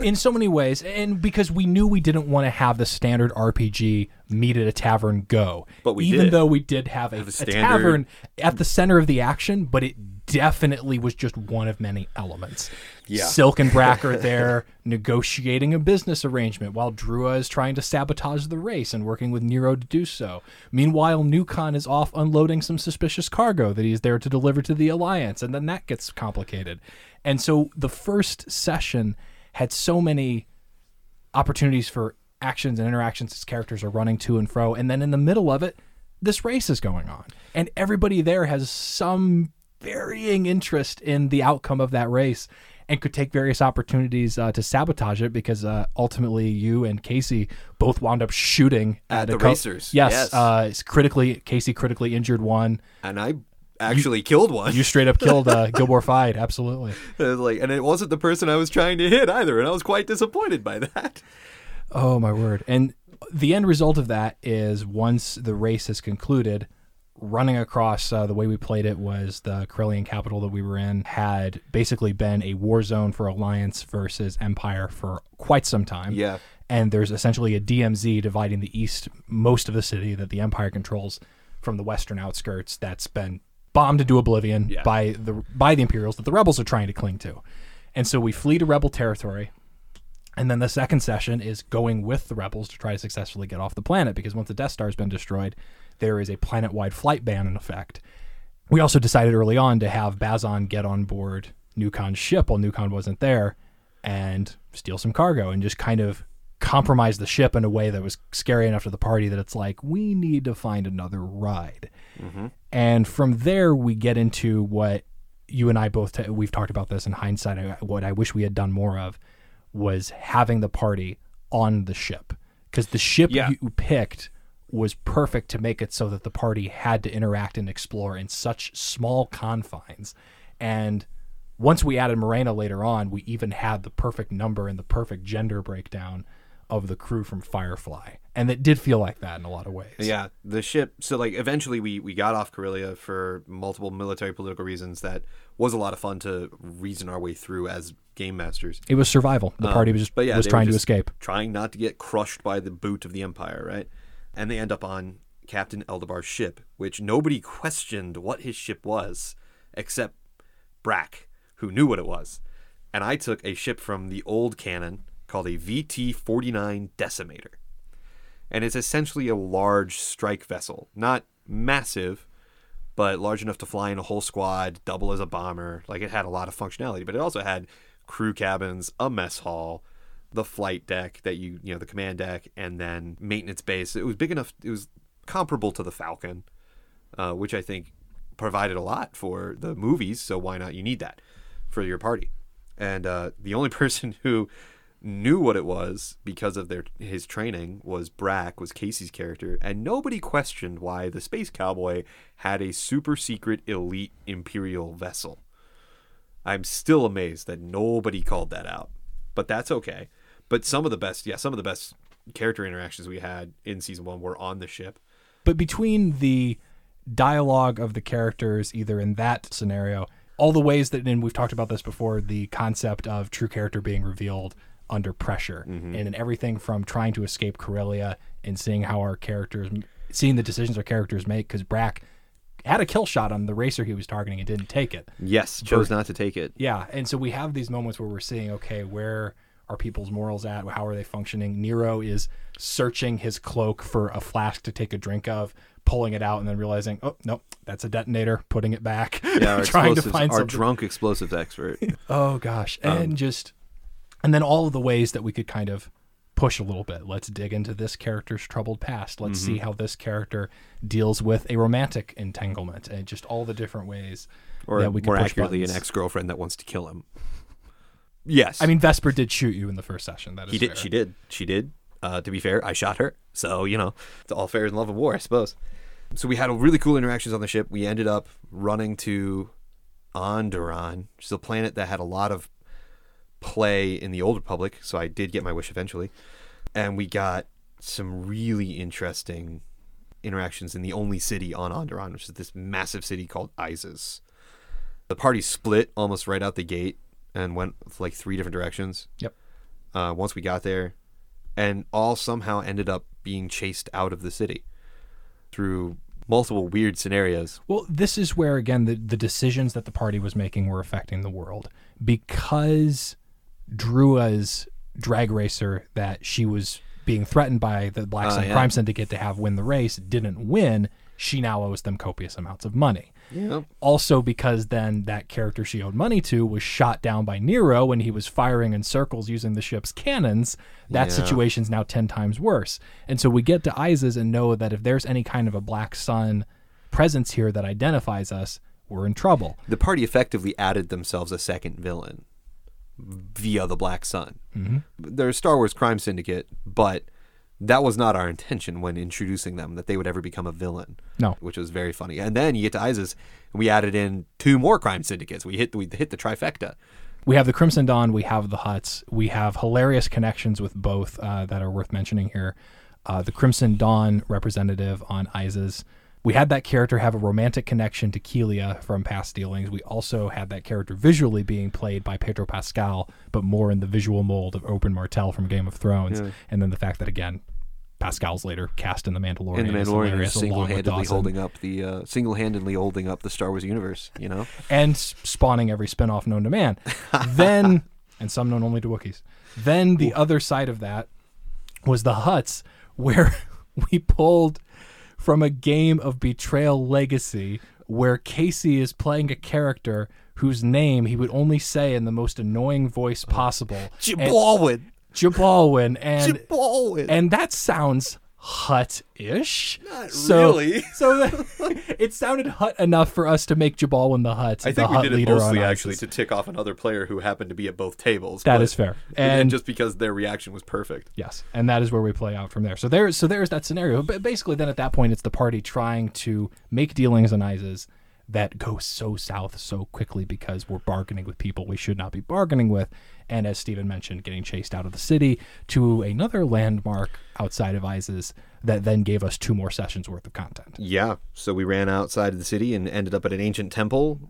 Speaker 1: in so many ways, and because we knew we didn't want to have the standard RPG meet at a tavern go.
Speaker 3: But we
Speaker 1: even
Speaker 3: did.
Speaker 1: though we did have a,
Speaker 3: Have a
Speaker 1: a tavern at the center of the action, but it definitely was just one of many elements.
Speaker 3: Yeah.
Speaker 1: Silk and Brack are there negotiating a business arrangement while Drua is trying to sabotage the race and working with Nero to do so. Meanwhile, Nukon is off unloading some suspicious cargo that he's there to deliver to the Alliance, and then that gets complicated. And so the first session had so many opportunities for actions and interactions as characters are running to and fro. And then in the middle of it, this race is going on. And everybody there has some varying interest in the outcome of that race and could take various opportunities uh, to sabotage it because uh, ultimately you and Casey both wound up shooting
Speaker 3: At
Speaker 1: a
Speaker 3: the racers,
Speaker 1: Yes,
Speaker 3: yes.
Speaker 1: Uh, it's critically Casey critically injured one.
Speaker 3: And I actually killed one.
Speaker 1: You straight up killed uh, Gilmore Fied. Absolutely.
Speaker 3: Like, and it wasn't the person I was trying to hit either, and I was quite disappointed by that.
Speaker 1: Oh my word! And the end result of that is once the race has concluded, running across uh, the way we played it was the Corellian capital that we were in had basically been a war zone for Alliance versus Empire for quite some time.
Speaker 3: Yeah.
Speaker 1: And there's essentially a DMZ dividing the east most of the city that the Empire controls from the western outskirts that's been bombed into oblivion
Speaker 3: Yeah.
Speaker 1: by the by the Imperials that the rebels are trying to cling to. And so we flee to rebel territory. And then the second session is going with the rebels to try to successfully get off the planet because once the Death Star has been destroyed, there is a planet wide flight ban in effect. We also decided early on to have Bazon get on board Nukon's ship while Nukon wasn't there and steal some cargo and just kind of compromise the ship in a way that was scary enough to the party that it's like, we need to find another ride. Mm-hmm. And from there, we get into what you and I both, we've talked about this in hindsight. What I wish we had done more of was having the party on the ship because the ship
Speaker 3: Yeah.
Speaker 1: you picked was perfect to make it so that the party had to interact and explore in such small confines. And once we added Morena later on, we even had the perfect number and the perfect gender breakdown of the crew from Firefly. And it did feel like that in a lot of ways.
Speaker 3: Yeah, the ship. So like, eventually we we got off Corellia for multiple military political reasons. That was a lot of fun to reason our way through as game masters.
Speaker 1: It was survival. The party was just
Speaker 3: Um, But yeah,
Speaker 1: was trying to escape.
Speaker 3: trying not to get crushed by the boot of the Empire, right? And they end up on Captain Eldabar's ship, which nobody questioned what his ship was, except Brack, who knew what it was. And I took a ship from the old canon called a VT 49 Decimator. And it's essentially a large strike vessel. Not massive, but large enough to fly in a whole squad, double as a bomber. Like it had a lot of functionality, but it also had crew cabins, a mess hall, the flight deck that you, you know, the command deck, and then maintenance base. It was big enough, it was comparable to the Falcon, uh, which I think provided a lot for the movies. So why not? You need that for your party. And uh, the only person who knew what it was because of their his training was Brack, was Casey's character, and nobody questioned why the space cowboy had a super secret elite imperial vessel. I'm still amazed that nobody called that out, but that's okay. But some of the best, yeah, some of the best character interactions we had in season one were on the ship.
Speaker 1: But between the dialogue of the characters, either in that scenario, all the ways that, and we've talked about this before, the concept of true character being revealed under pressure, mm-hmm. and in everything from trying to escape Corellia and seeing how our characters, seeing the decisions our characters make, because Brack had a kill shot on the racer he was targeting and didn't take it.
Speaker 3: Yes, chose not to take it.
Speaker 1: Yeah, and so we have these moments where we're seeing, okay, where are people's morals at? How are they functioning? Nero is searching his cloak for a flask to take a drink of, pulling it out, and then realizing, oh no, that's a detonator. Putting it back,
Speaker 3: Yeah, our
Speaker 1: trying to find
Speaker 3: our
Speaker 1: something.
Speaker 3: drunk explosives expert.
Speaker 1: oh gosh,
Speaker 3: Um,
Speaker 1: and just, and then all of the ways that we could kind of push a little bit. Let's dig into this character's troubled past. Let's
Speaker 3: Mm-hmm.
Speaker 1: see how this character deals with a romantic entanglement and just all the different ways
Speaker 3: or
Speaker 1: that we
Speaker 3: more
Speaker 1: push
Speaker 3: accurately,
Speaker 1: buttons.
Speaker 3: an ex-girlfriend that wants to kill him. Yes,
Speaker 1: I mean, Vesper did shoot you in the first session. That is
Speaker 3: he did.
Speaker 1: fair.
Speaker 3: She did. She did. Uh, to be fair, I shot her, so you know it's all fair in love and war, I suppose. So we had a really cool interactions on the ship. We ended up running to Onderon, which is a planet that had a lot of play in the Old Republic. So I did get my wish eventually, and we got some really interesting interactions in the only city on Onderon, which is this massive city called Iziz. The party split almost right out the gate and went like three different directions
Speaker 1: Yep.
Speaker 3: uh, once we got there, and all somehow ended up being chased out of the city through multiple weird scenarios.
Speaker 1: Well, this is where again the, the decisions that the party was making were affecting the world because Drua's drag racer that she was being threatened by the Black
Speaker 3: Uh,
Speaker 1: Sun
Speaker 3: yeah.
Speaker 1: Crime Syndicate to have win the race didn't win. She now owes them copious amounts of money. Also, because then that character she owed money to was shot down by Nero when he was firing in circles using the ship's cannons. That
Speaker 3: Yeah.
Speaker 1: situation's now 10 times worse. And so we get to Iziz and know that if there's any kind of a Black Sun presence here that identifies us, we're in trouble.
Speaker 3: The party effectively added themselves a second villain via the Black Sun. Mm-hmm. They're a Star Wars crime syndicate, but that was not our intention when introducing them that they would ever become a villain.
Speaker 1: No.
Speaker 3: which was very funny. And then you get to Iziz, and we added in two more crime syndicates. We hit we hit the trifecta.
Speaker 1: We have the Crimson Dawn, we have the Hutts, we have hilarious connections with both uh, that are worth mentioning here. Uh, the Crimson Dawn representative on Iziz. We had that character have a romantic connection to Kelia from past dealings. We also had that character visually being played by Pedro Pascal, but more in the visual mold of Oberyn Martell from Game of Thrones. And then the fact that, again, Pascal's later cast in The Mandalorian.
Speaker 3: And the Mandalorian is single-handedly holding up the uh, single-handedly holding up the Star Wars universe. You know,
Speaker 1: and spawning every spin-off known to man. then, and some known only to Wookiees. Then the other side of that was the Hutts, where we pulled from a game of Betrayal Legacy, where Casey is playing a character whose name he would only say in the most annoying voice possible.
Speaker 3: Baldwin.
Speaker 1: Jabalwin, and and that sounds Hutt-ish.
Speaker 3: Not
Speaker 1: so,
Speaker 3: really.
Speaker 1: So that, it sounded Hutt enough for us to make Jabalwin the Hutt.
Speaker 3: I
Speaker 1: the
Speaker 3: think we
Speaker 1: hut
Speaker 3: did it mostly actually to tick off another player who happened to be at both tables.
Speaker 1: That is fair.
Speaker 3: And,
Speaker 1: And
Speaker 3: just because their reaction was perfect.
Speaker 1: yes, and that is where we play out from there. So there, so there's that scenario. But basically, then at that point, it's the party trying to make dealings on Iziz that go so south so quickly because we're bargaining with people we should not be bargaining with. And as Stephen mentioned, getting chased out of the city to another landmark outside of Iziz that then gave us two more sessions worth of content.
Speaker 3: Yeah. So we ran outside of the city and ended up at an ancient temple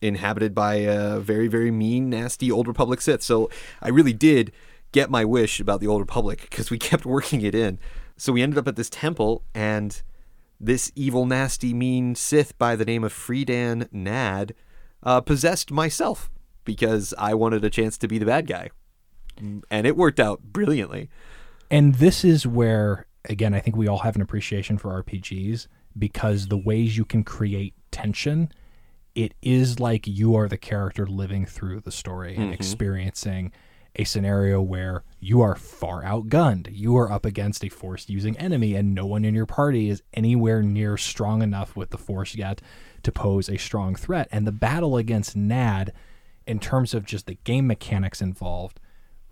Speaker 3: inhabited by a very, very mean, nasty Old Republic Sith. So I really did get my wish about the Old Republic because we kept working it in. So we ended up at this temple and this evil, nasty, mean Sith by the name of Freedon Nadd uh, possessed myself because I wanted a chance to be the bad guy. And it worked out brilliantly.
Speaker 1: And this is where, again, I think we all have an appreciation for RPGs because the ways you can create tension, it is like you are the character living through the story and mm-hmm. experiencing a scenario where you are far outgunned. You are up against a force using enemy, and no one in your party is anywhere near strong enough with the force yet to pose a strong threat. And the battle against Nadd, in terms of just the game mechanics involved,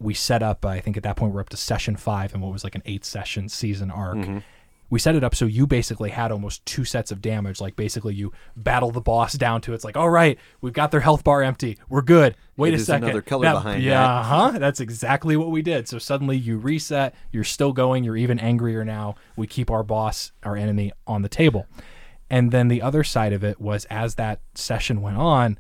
Speaker 1: we set up i think at that point we're up to session five and what was like an eight session season arc. Mm-hmm. We set it up so you basically had almost two sets of damage. Like basically you battle the boss down to it's like all right we've got their health bar empty. We're good. Wait
Speaker 3: It
Speaker 1: a second
Speaker 3: another color
Speaker 1: Now-
Speaker 3: behind
Speaker 1: yeah
Speaker 3: that.
Speaker 1: huh that's exactly what we did. So suddenly you reset. You're still going. You're even angrier now. We keep our boss our enemy on the table. And then the other side of it was as that session went on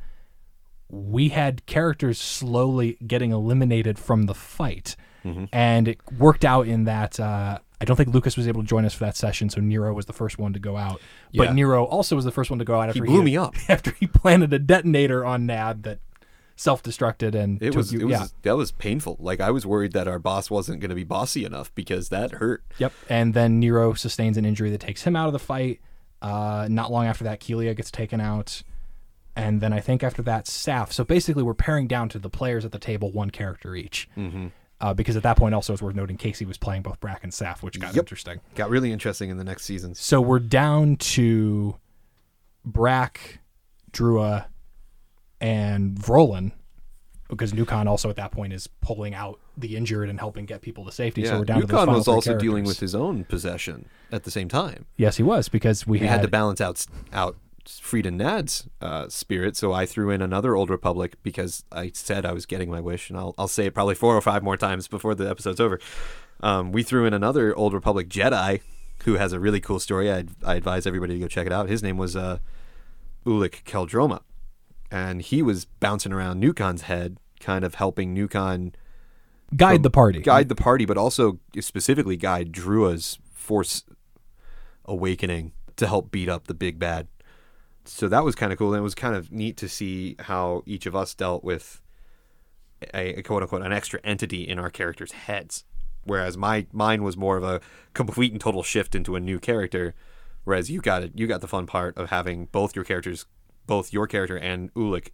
Speaker 1: we had characters slowly getting eliminated from the fight.
Speaker 3: Mm-hmm.
Speaker 1: And it worked out in that uh, I don't think Lucas was able to join us for that session, so Nero was the first one to go out. But Nero also was the first one to go out after
Speaker 3: blew me up.
Speaker 1: after he planted a detonator on Nadd that self-destructed and
Speaker 3: It was,
Speaker 1: you,
Speaker 3: it was
Speaker 1: yeah.
Speaker 3: that was painful. Like I was worried that our boss wasn't going to be bossy enough because that hurt.
Speaker 1: Yep. And then Nero sustains an injury that takes him out of the fight. Uh, not long after that, Kelia gets taken out. And then I think after that, Saf. So basically, we're paring down to the players at the table, one character each.
Speaker 3: Mm-hmm.
Speaker 1: Uh, because at that point, also, it's worth noting Casey was playing both Brack and Saf, which got
Speaker 3: Yep.
Speaker 1: interesting.
Speaker 3: Got really interesting in the next seasons.
Speaker 1: So we're down to Brack, Drua, and Vrolin, because Nukon also at that point is pulling out the injured and helping get people to safety. so we're down to those final
Speaker 3: was also dealing with his own possession at the same time.
Speaker 1: Yes, he was because we,
Speaker 3: We had to balance out out Freedon Nadd's uh, spirit, so I threw in another Old Republic because I said I was getting my wish, and I'll I'll say it probably four or five more times before the episode's over. Um, we threw in another Old Republic Jedi who has a really cool story. I I advise everybody to go check it out. His name was uh, Ulic Qel-Droma, and he was bouncing around Nukon's head, kind of helping Nukon
Speaker 1: guide the party.
Speaker 3: guide the party, but also specifically guide Drua's force awakening to help beat up the big bad. So that was kind of cool, and it was kind of neat to see how each of us dealt with a, a quote unquote an extra entity in our characters' heads. Whereas my mine was more of a complete and total shift into a new character, whereas you got it you got the fun part of having both your characters, both your character and Ulic,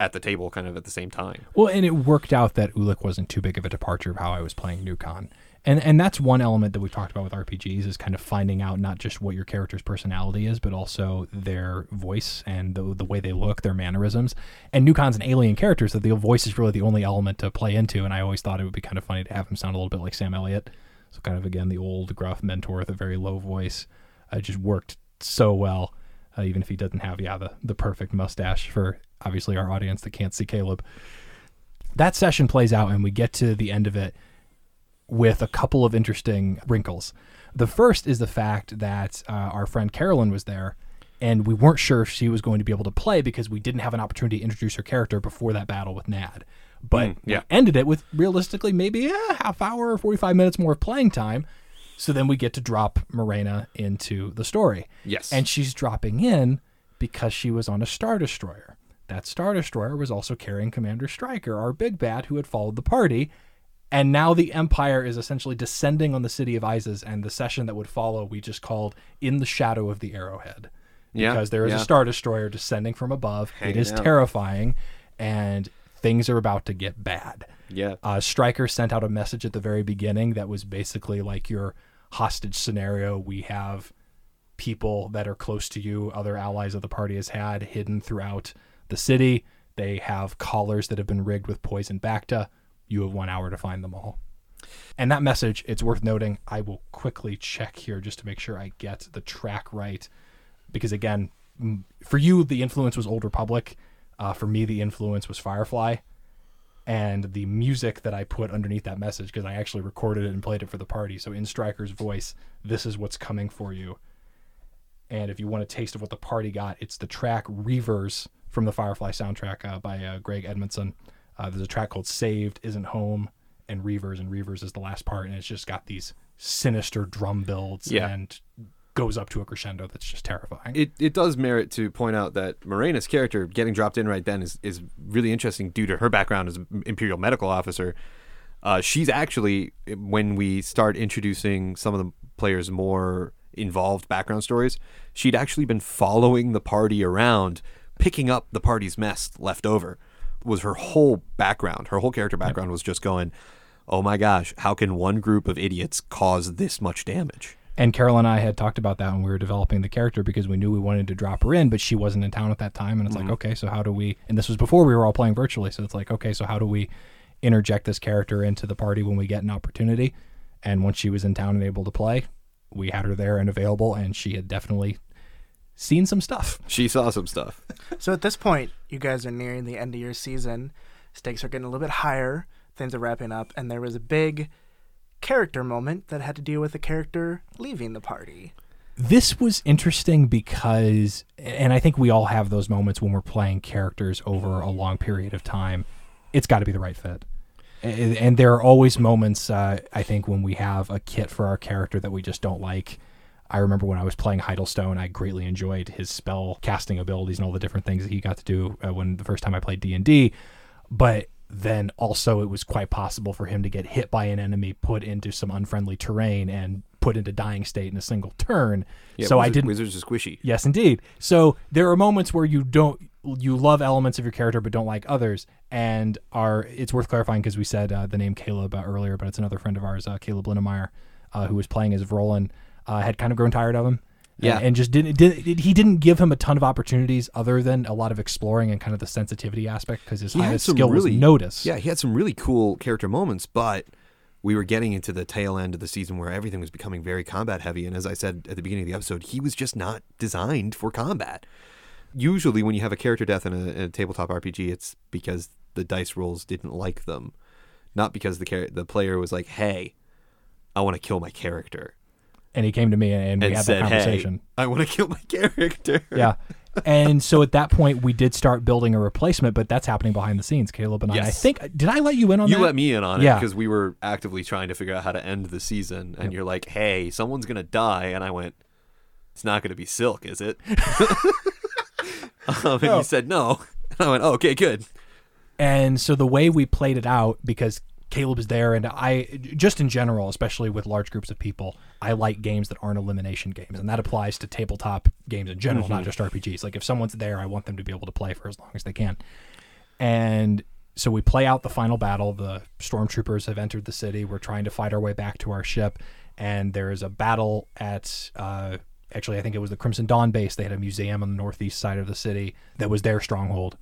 Speaker 3: at the table kind of at the same time.
Speaker 1: Well, and it worked out that Ulic wasn't too big of a departure of how I was playing Nukon. And and that's one element that we've talked about with RPGs is kind of finding out not just what your character's personality is, but also their voice and the, the way they look, their mannerisms. And Nukon's an alien character, so the voice is really the only element to play into. And I always thought it would be kind of funny to have him sound a little bit like Sam Elliott. So kind of again the old gruff mentor with a very low voice. Uh, just worked so well, uh, even if he doesn't have yeah the the perfect mustache for obviously our audience that can't see Caleb that session plays out and we get to the end of it with a couple of interesting wrinkles. The first is the fact that uh, our friend Carolyn was there and we weren't sure if she was going to be able to play because we didn't have an opportunity to introduce her character before that battle with Nadd. But
Speaker 3: Mm, yeah.
Speaker 1: we ended it with realistically maybe a half hour or 45 minutes more of playing time. So then we get to drop Morena into the story.
Speaker 3: Yes.
Speaker 1: And she's dropping in because she was on a Star Destroyer. That Star Destroyer was also carrying Commander Stryker, our big bad who had followed the party. And now the Empire is essentially descending on the city of Iziz, and the session that would follow we just called In the Shadow of the Arrowhead.
Speaker 3: Yeah,
Speaker 1: Because there is
Speaker 3: yeah.
Speaker 1: a Star Destroyer descending from above.
Speaker 3: Hanging
Speaker 1: it is
Speaker 3: out.
Speaker 1: terrifying, and things are about to get bad.
Speaker 3: yeah.
Speaker 1: Uh, Stryker sent out a message at the very beginning that was basically like your hostage scenario. We have people that are close to you, other allies of the party has had hidden throughout the city. They have collars that have been rigged with poison bacta. You have one hour to find them all. And that message, it's worth noting, I will quickly check here just to make sure I get the track right. Because again, for you, the influence was Old Republic. Uh, for me, the influence was Firefly and the music that I put underneath that message because I actually recorded it and played it for the party. So in Stryker's voice, this is what's coming for you. And if you want a taste of what the party got, it's the track Reavers from the Firefly soundtrack uh, by uh, Greg Edmondson. Uh, there's a track called Saved Isn't Home and Reavers, and Reavers is the last part, and it's just got these sinister drum builds
Speaker 3: Yeah.
Speaker 1: and goes up to a crescendo that's just terrifying.
Speaker 3: it, it does merit to point out that Morena's character getting dropped in right then is, is really interesting due to her background as an Imperial medical officer. Uh, she's actually, when we start introducing some of the players' more involved background stories, she'd actually been following the party around, picking up the party's mess left over. Was her whole background, her whole character background was just going, oh my gosh, how can one group of idiots cause this much damage?
Speaker 1: And Carol and I had talked about that when we were developing the character because we knew we wanted to drop her in, but she wasn't in town at that time. And it's like, mm-hmm. okay, so how do we? And this was before we were all playing virtually, so it's like, okay, so how do we interject this character into the party when we get an opportunity? And once she was in town and able to play, we had her there and available, and she had definitely seen some stuff.
Speaker 3: She saw some stuff.
Speaker 2: So at this point, you guys are nearing the end of your season. Stakes are getting a little bit higher. Things are wrapping up, and there was a big character moment that had to deal with a character leaving the party.
Speaker 1: This was interesting because, and I think we all have those moments when we're playing characters over a long period of time. It's got to be the right fit. And, and there are always moments, uh, I think, when we have a kit for our character that we just don't like. I remember when I was playing Heidelstone, I greatly enjoyed his spell casting abilities and all the different things that he got to do uh, when the first time I played D and D. But then also, it was quite possible for him to get hit by an enemy, put into some unfriendly terrain, and put into dying state in a single turn.
Speaker 3: Yeah,
Speaker 1: so I didn't.
Speaker 3: Wizards are squishy.
Speaker 1: Yes, indeed. So there are moments where you don't you love elements of your character but don't like others, and are it's worth clarifying because we said uh, the name Caleb uh, earlier, but it's another friend of ours, uh, Caleb Linnemeyer, uh, who was playing as Vrolan, uh, had kind of grown tired of him.
Speaker 3: Yeah.
Speaker 1: and, and just didn't did, he didn't give him a ton of opportunities other than a lot of exploring and kind of the sensitivity aspect because his
Speaker 3: He
Speaker 1: highest skill
Speaker 3: really
Speaker 1: was notice.
Speaker 3: Yeah, he had some really cool character moments, but we were getting into the tail end of the season where everything was becoming very combat heavy. And as I said at the beginning of the episode, he was just not designed for combat. Usually, when you have a character death in a, in a tabletop RPG, it's because the dice rolls didn't like them, not because the char- the player was like, "Hey, I want to kill my character,"
Speaker 1: and he came to me and we had
Speaker 3: said,
Speaker 1: that conversation.
Speaker 3: "Hey, I want to kill my character."
Speaker 1: yeah. And so at that point, we did start building a replacement, but that's happening behind the scenes. Caleb and I. I think did I let you in on
Speaker 3: You
Speaker 1: that?
Speaker 3: let me in on it
Speaker 1: Yeah.
Speaker 3: because we were actively trying to figure out how to end the season, and you're like, "Hey, someone's gonna die," and I went, "It's not gonna be Silk, is it?" um, and
Speaker 1: No.
Speaker 3: you said no, and I went, oh, "Okay, good."
Speaker 1: And so the way we played it out, because Caleb is there, and I, just in general, especially with large groups of people, I like games that aren't elimination games, and that applies to tabletop games in general, not just RPGs. Like if someone's there, I want them to be able to play for as long as they can. And so we play out the final battle. The stormtroopers have entered the city. We're trying to fight our way back to our ship, and there is a battle at. Uh, actually, I think it was the Crimson Dawn base. They had a museum on the northeast side of the city that was their stronghold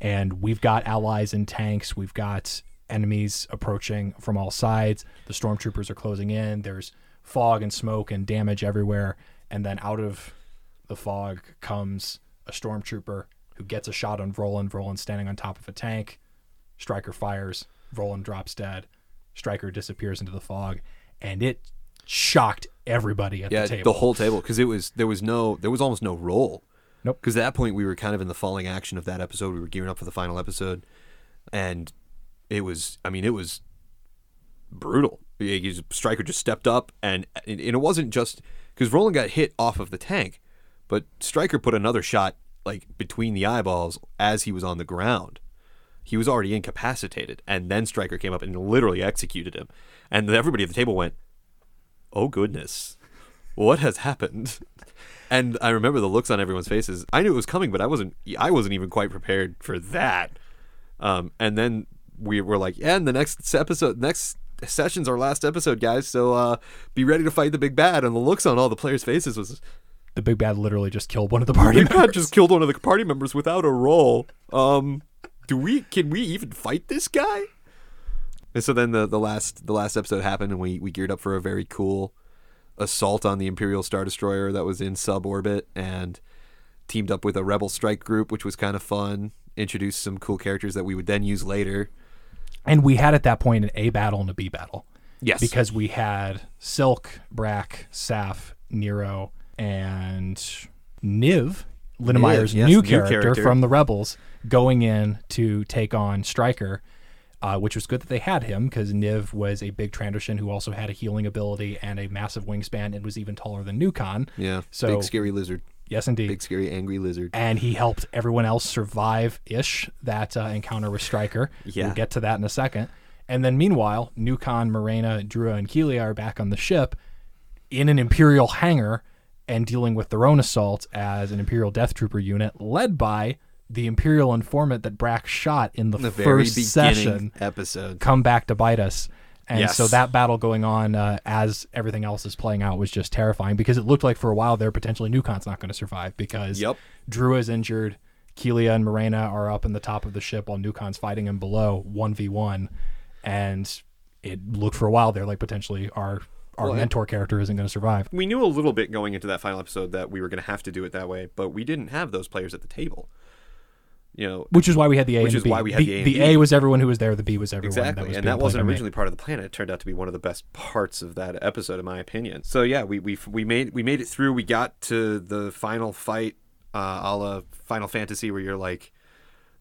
Speaker 1: and we've got allies in tanks. We've got enemies approaching from all sides. The stormtroopers are closing in. There's fog and smoke and damage everywhere. And then out of the fog comes a stormtrooper who gets a shot on Vrolan. Vrolan standing on top of a tank. Stryker fires. Vrolan drops dead. Stryker disappears into the fog, and it shocked everybody at
Speaker 3: Yeah,
Speaker 1: the table.
Speaker 3: the whole table because it was there was no there was almost no roll.
Speaker 1: Nope.
Speaker 3: Because at that point we were kind of in the falling action of that episode. We were gearing up for the final episode, and it was I mean it was brutal. He- he just- stepped up, and and it wasn't just because Roland got hit off of the tank, but Stryker put another shot like between the eyeballs as he was on the ground. He was already incapacitated, and then Stryker came up and literally executed him. And everybody at the table went, "Oh goodness, what has happened?" And I remember the looks on everyone's faces. I knew it was coming, but I wasn't. I wasn't even quite prepared for that. Um, and then we were like, "Yeah, and the next episode, next session's our last episode, guys. So uh, be ready to fight the big bad." And the looks on all the players' faces was,
Speaker 1: the big bad literally just killed one of the party
Speaker 3: "Big bad
Speaker 1: members.
Speaker 3: just killed one of the party members without a roll." Um, do we? Can we even fight this guy? And so then the the last the last episode happened, and we we geared up for a very cool assault on the Imperial Star Destroyer that was in suborbit, and teamed up with a Rebel Strike group, which was kind of fun. Introduced some cool characters that we would then use later.
Speaker 1: And we had at that point an A battle and a B battle.
Speaker 3: Yes.
Speaker 1: Because we had Silk, Brack, Saf, Nero, and Niv, Linnemeyer's
Speaker 3: yes,
Speaker 1: new,
Speaker 3: new
Speaker 1: character, from the Rebels, going in to take on Stryker. Uh, which was good that they had him because Niv was a big Trandoshan who also had a healing ability and a massive wingspan and was even taller than Nukon.
Speaker 3: Yeah.
Speaker 1: So-
Speaker 3: big scary lizard.
Speaker 1: Yes, indeed.
Speaker 3: Big scary angry lizard.
Speaker 1: and he helped everyone else survive ish that uh, encounter with Stryker.
Speaker 3: Yeah.
Speaker 1: We'll get to that in a second. And then meanwhile, Nukon, Morena, Drua, and Kelia are back on the ship in an Imperial hangar and dealing with their own assault as an Imperial Death Trooper unit led by the Imperial informant that Brack shot in the,
Speaker 3: the
Speaker 1: first session
Speaker 3: episode.
Speaker 1: come back to bite us. And
Speaker 3: Yes.
Speaker 1: so that battle going on uh, as everything else is playing out was just terrifying because it looked like for a while there potentially Nukon's not going to survive because
Speaker 3: Yep.
Speaker 1: Drew is injured, Kelia and Morena are up in the top of the ship while Nukon's fighting him below one v one, and it looked for a while there like potentially our our
Speaker 3: Well,
Speaker 1: mentor character isn't going to survive.
Speaker 3: We knew a little bit going into that final episode that we were going to have to do it that way, but we didn't have those players at the table. You know,
Speaker 1: Which is why we had the A
Speaker 3: Which
Speaker 1: and
Speaker 3: is
Speaker 1: the B.
Speaker 3: why we had the A
Speaker 1: the. A was everyone who was there. The B was everyone
Speaker 3: exactly,
Speaker 1: that was
Speaker 3: and that wasn't originally part of the plan. It turned out to be one of the best parts of that episode, in my opinion. So yeah, we we we made we made it through. We got to the final fight, uh, a la Final Fantasy, where you're like.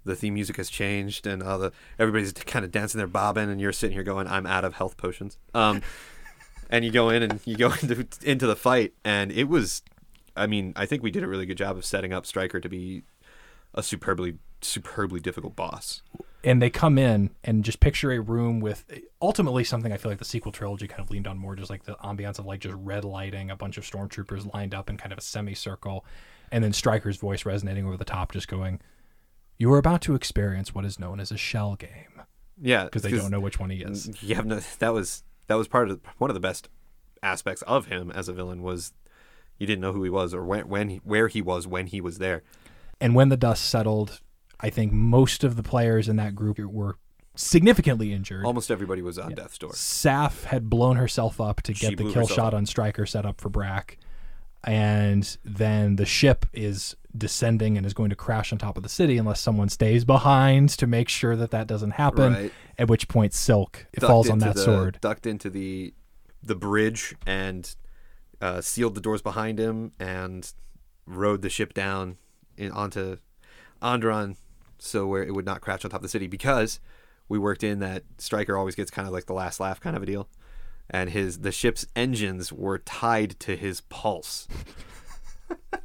Speaker 3: The theme music has changed, and uh, the, everybody's kind of dancing their bobbing, and you're sitting here going, "I'm out of health potions." Um, and you go in and you go into into the fight, and it was, I mean, I think we did a really good job of setting up Stryker to be a superbly superbly difficult boss.
Speaker 1: and they come in and just picture a room with ultimately something I feel like the sequel trilogy kind of leaned on more, just like the ambiance of like just red lighting, a bunch of stormtroopers lined up in kind of a semicircle, and then Stryker's voice resonating over the top, just going, "You are about to experience what is known as a shell game,"
Speaker 3: Yeah,
Speaker 1: because they don't know which one he is.
Speaker 3: Have no. That was that was part of one of the best aspects of him as a villain was you didn't know who he was or when when he, where he was when he was there.
Speaker 1: And when the dust settled, I think most of the players in that group were significantly injured.
Speaker 3: Almost everybody was on death's door.
Speaker 1: Saf had blown herself up to
Speaker 3: She
Speaker 1: get the kill shot
Speaker 3: up.
Speaker 1: on Stryker set up for Brack. And then the ship is descending and is going to crash on top of the city unless someone stays behind to make sure that that doesn't happen.
Speaker 3: Right.
Speaker 1: At which point, Silk
Speaker 3: Ducked
Speaker 1: falls on that
Speaker 3: the-
Speaker 1: sword.
Speaker 3: Ducked into the the bridge and uh, sealed the doors behind him and rode the ship down in, onto Onderon, so where it would not crash on top of the city because we worked in that Stryker always gets kind of like the last laugh kind of a deal, and his the ship's engines were tied to his pulse.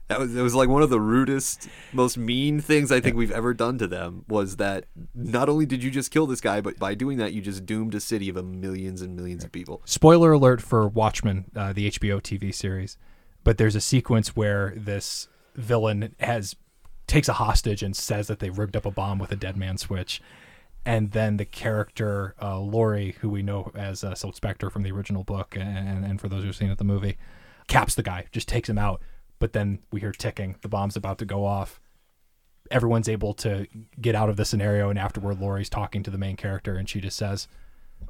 Speaker 3: That was it was like one of the rudest, most mean things I think we've ever done to them was that not only did you just kill this guy, but by doing that you just doomed a city of a millions and millions of people.
Speaker 1: Spoiler alert for Watchmen, uh, the HBO TV series. But there's a sequence where this villain has takes a hostage and says that they rigged up a bomb with a dead man switch. And then the character uh, Laurie, who we know as uh, Silk Spectre from the original book, and, and for those who've seen it, the movie, caps the guy, just takes him out. But then we hear ticking, the bomb's about to go off. Everyone's able to get out of the scenario, and afterward, Laurie's talking to the main character, and she just says,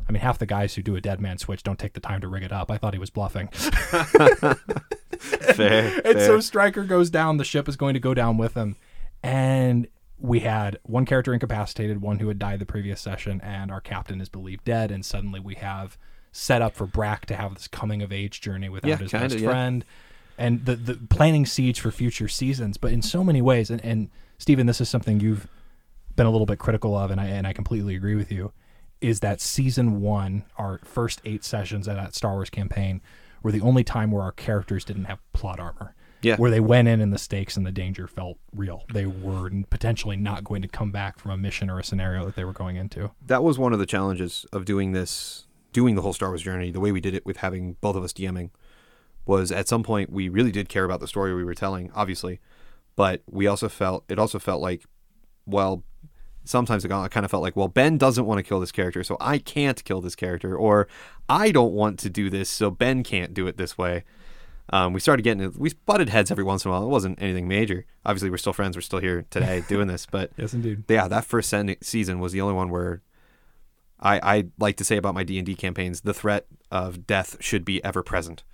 Speaker 1: I mean, half the guys who do a dead man switch don't take the time to rig it up. I thought he was bluffing.
Speaker 3: Fair.
Speaker 1: and so Stryker goes down. The ship is going to go down with him. And we had one character incapacitated, one who had died the previous session, and our captain is believed dead. And suddenly we have set up for Brack to have this coming of age journey without
Speaker 3: Yeah,
Speaker 1: his
Speaker 3: kinda,
Speaker 1: best
Speaker 3: yeah.
Speaker 1: friend. And the, the planting seeds for future seasons, but in so many ways. And, and Stephen, this is something you've been a little bit critical of, and I and I completely agree with you, is that season one, our first eight sessions of that Star Wars campaign, were the only time where our characters didn't have plot armor.
Speaker 3: Yeah.
Speaker 1: Where they went in and the stakes and the danger felt real. They were potentially not going to come back from a mission or a scenario that they were going into.
Speaker 3: that was one of the challenges of doing this, doing the whole Star Wars journey. The way we did it with having both of us DMing was at some point we really did care about the story we were telling, obviously, but we also felt it also felt like, well, sometimes it kind of felt like, well, Ben doesn't want to kill this character, so I can't kill this character, or I don't want to do this, so Ben can't do it this way. Um, we started getting we butted heads every once in a while. It wasn't anything major. Obviously, we're still friends. We're still here today doing this, but
Speaker 1: Yes, indeed.
Speaker 3: yeah, that first season was the only one where I I like to say about my D and D campaigns, the threat of death should be ever present.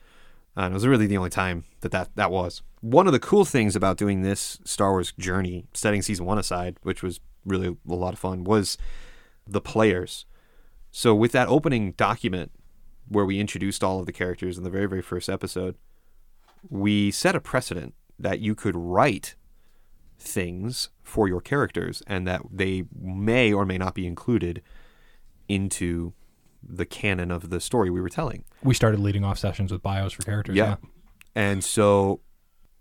Speaker 3: And it was really the only time that, that that was. One of the cool things about doing this Star Wars journey, setting season one aside, which was really a lot of fun, was the players. So with that opening document where we introduced all of the characters in the very, very first episode, we set a precedent that you could write things for your characters and that they may or may not be included into the canon of the story we were telling.
Speaker 1: We started leading off sessions with bios for characters.
Speaker 3: Yeah. And so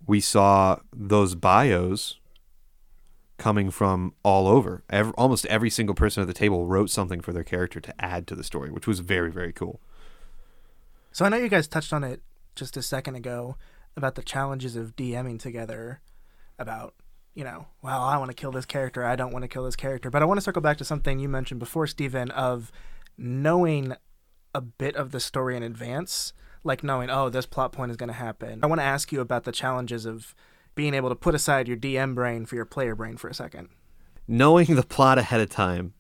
Speaker 3: we saw those bios coming from all over. Ev almost every single person at the table wrote something for their character to add to the story, which was very, very cool.
Speaker 2: So I know you guys touched on it just a second ago about the challenges of DMing together about, you know, well, I want to kill this character, I don't want to kill this character. But I want to circle back to something you mentioned before, Stephen, of knowing a bit of the story in advance, like knowing, oh, this plot point is going to happen. I want to ask you about the challenges of being able to put aside your DM brain for your player brain for a second.
Speaker 3: knowing the plot ahead of time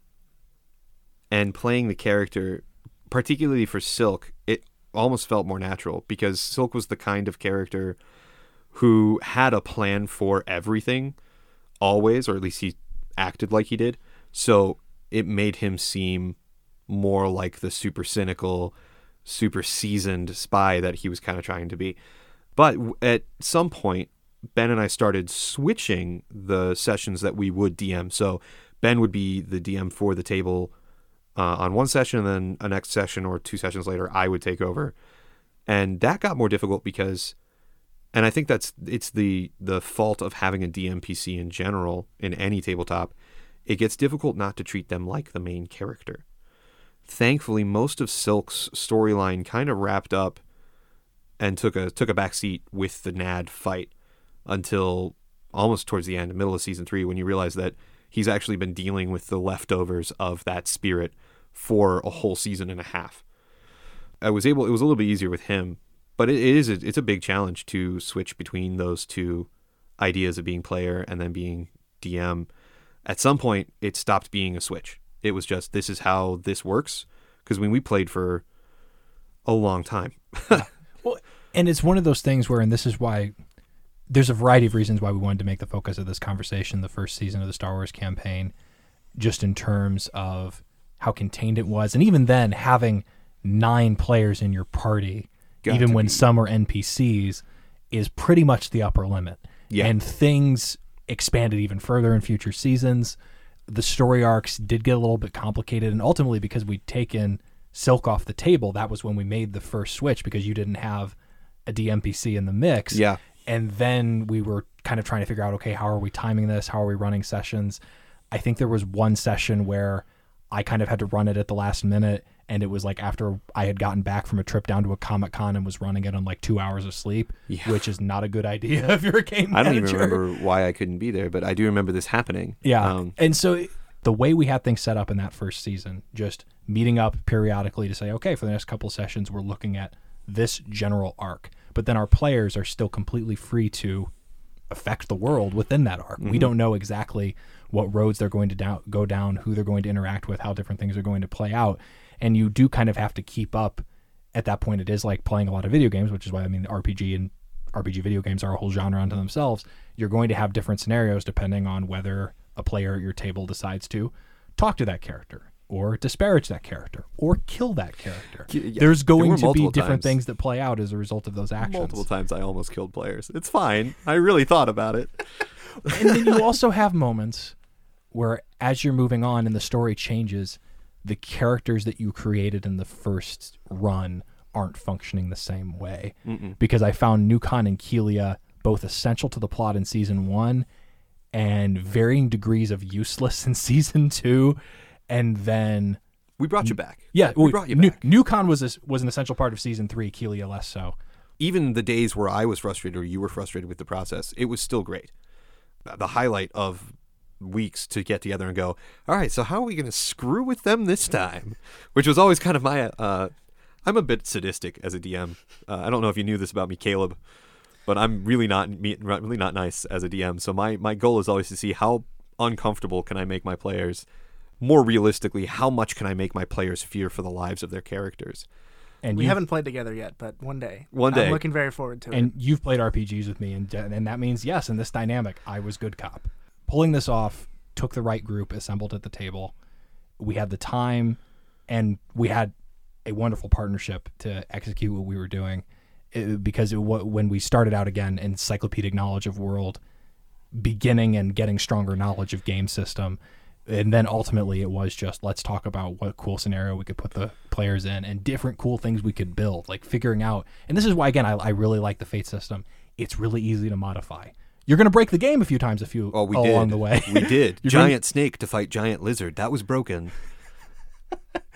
Speaker 3: and playing the character, particularly for Silk, it almost felt more natural because Silk was the kind of character who had a plan for everything always, or at least he acted like he did. So it made him seem more like the super cynical, super seasoned spy that he was kind of trying to be. But at some point, Ben and I started switching the sessions that we would DM. So Ben would be the DM for the table uh, on one session, and then a next session or two sessions later, I would take over, and that got more difficult because, and I think that's it's the the fault of having a DM PC in general in any tabletop, it gets difficult not to treat them like the main character. Thankfully, most of Silk's storyline kind of wrapped up and took a took a back seat with the Nadd fight until almost towards the end, middle of season three, when you realize that he's actually been dealing with the leftovers of that spirit for a whole season and a half. I was able; it was a little bit easier with him, but it, it is a, it's a big challenge to switch between those two ideas of being player and then being DM. At some point, it stopped being a switch. It was just this is how this works. Because when we played for a long time,
Speaker 1: Well, and it's one of those things where, and this is why there's a variety of reasons why we wanted to make the focus of this conversation the first season of the Star Wars campaign, just in terms of how contained it was, and even then having nine players in your party,
Speaker 3: Got
Speaker 1: even when
Speaker 3: be.
Speaker 1: some are NPCs, is pretty much the upper limit.
Speaker 3: Yeah.
Speaker 1: And things expanded even further in future seasons. The story arcs did get a little bit complicated, and ultimately, because we'd taken Silk off the table, that was when we made the first switch because you didn't have a DMPC in the mix.
Speaker 3: Yeah.
Speaker 1: And then we were kind of trying to figure out, okay, how are we timing this? How are we running sessions? I think there was one session where I kind of had to run it at the last minute. And it was like after I had gotten back from a trip down to a Comic Con and was running it on like two hours of sleep,
Speaker 3: Yeah.
Speaker 1: which is not a good idea if you're a game
Speaker 3: I don't even remember why I couldn't be there, but I do remember this happening.
Speaker 1: Yeah.
Speaker 3: Um,
Speaker 1: and so the way we had things set up in that first season, just meeting up periodically to say, okay, for the next couple of sessions, we're looking at this general arc. But then our players are still completely free to affect the world within that arc. We mm-hmm. don't know exactly what roads they're going to down, go down, who they're going to interact with, how different things are going to play out. And you do kind of have to keep up. At that point, it is like playing a lot of video games, which is why I mean RPG and RPG video games are a whole genre unto themselves. You're going to have different scenarios depending on whether a player at your table decides to talk to that character or disparage that character or kill that character.
Speaker 3: Yeah.
Speaker 1: There's going to be different
Speaker 3: times.
Speaker 1: things that play out as a result of those actions.
Speaker 3: multiple times I almost killed players. It's fine. I really thought about it.
Speaker 1: and then you also have moments where as you're moving on and the story changes, the characters that you created in the first run aren't functioning the same way. Because I found Nukon and Kelia both essential to the plot in season one and varying degrees of useless in season two. And then
Speaker 3: We brought you back.
Speaker 1: yeah,
Speaker 3: we
Speaker 1: well,
Speaker 3: brought you
Speaker 1: Nu-
Speaker 3: back.
Speaker 1: Nukon was a, was an essential part of season three, Kelia less so.
Speaker 3: Even the days where I was frustrated or you were frustrated with the process, it was still great. The highlight of weeks to get together and go, all right, so how are we going to screw with them this time? Which was always kind of my. Uh, I'm a bit sadistic as a DM. Uh, I don't know if you knew this about me, Caleb, but I'm really not really not nice as a DM. So my my goal is always to see how uncomfortable can I make my players. More realistically, how much can I make my players fear for the lives of their characters?
Speaker 1: And
Speaker 2: We
Speaker 1: you
Speaker 2: haven't played together yet, but one day.
Speaker 3: One day.
Speaker 2: I'm looking very forward to it.
Speaker 1: and you've played RPGs with me, and and that means yes, in this dynamic, I was good cop. Pulling this off took the right group assembled at the table. We had the time, and we had a wonderful partnership to execute what we were doing. It- because it, when we started out again, encyclopedic knowledge of world, beginning and getting stronger knowledge of game system, and then ultimately it was just let's talk about what cool scenario we could put the players in and different cool things we could build like figuring out and this is why again i, I really like the fate system it's really easy to modify you're going to break the game a few times if you
Speaker 3: Oh, we
Speaker 1: along
Speaker 3: did.
Speaker 1: the way
Speaker 3: We did. Giant snake to fight giant lizard. That was broken.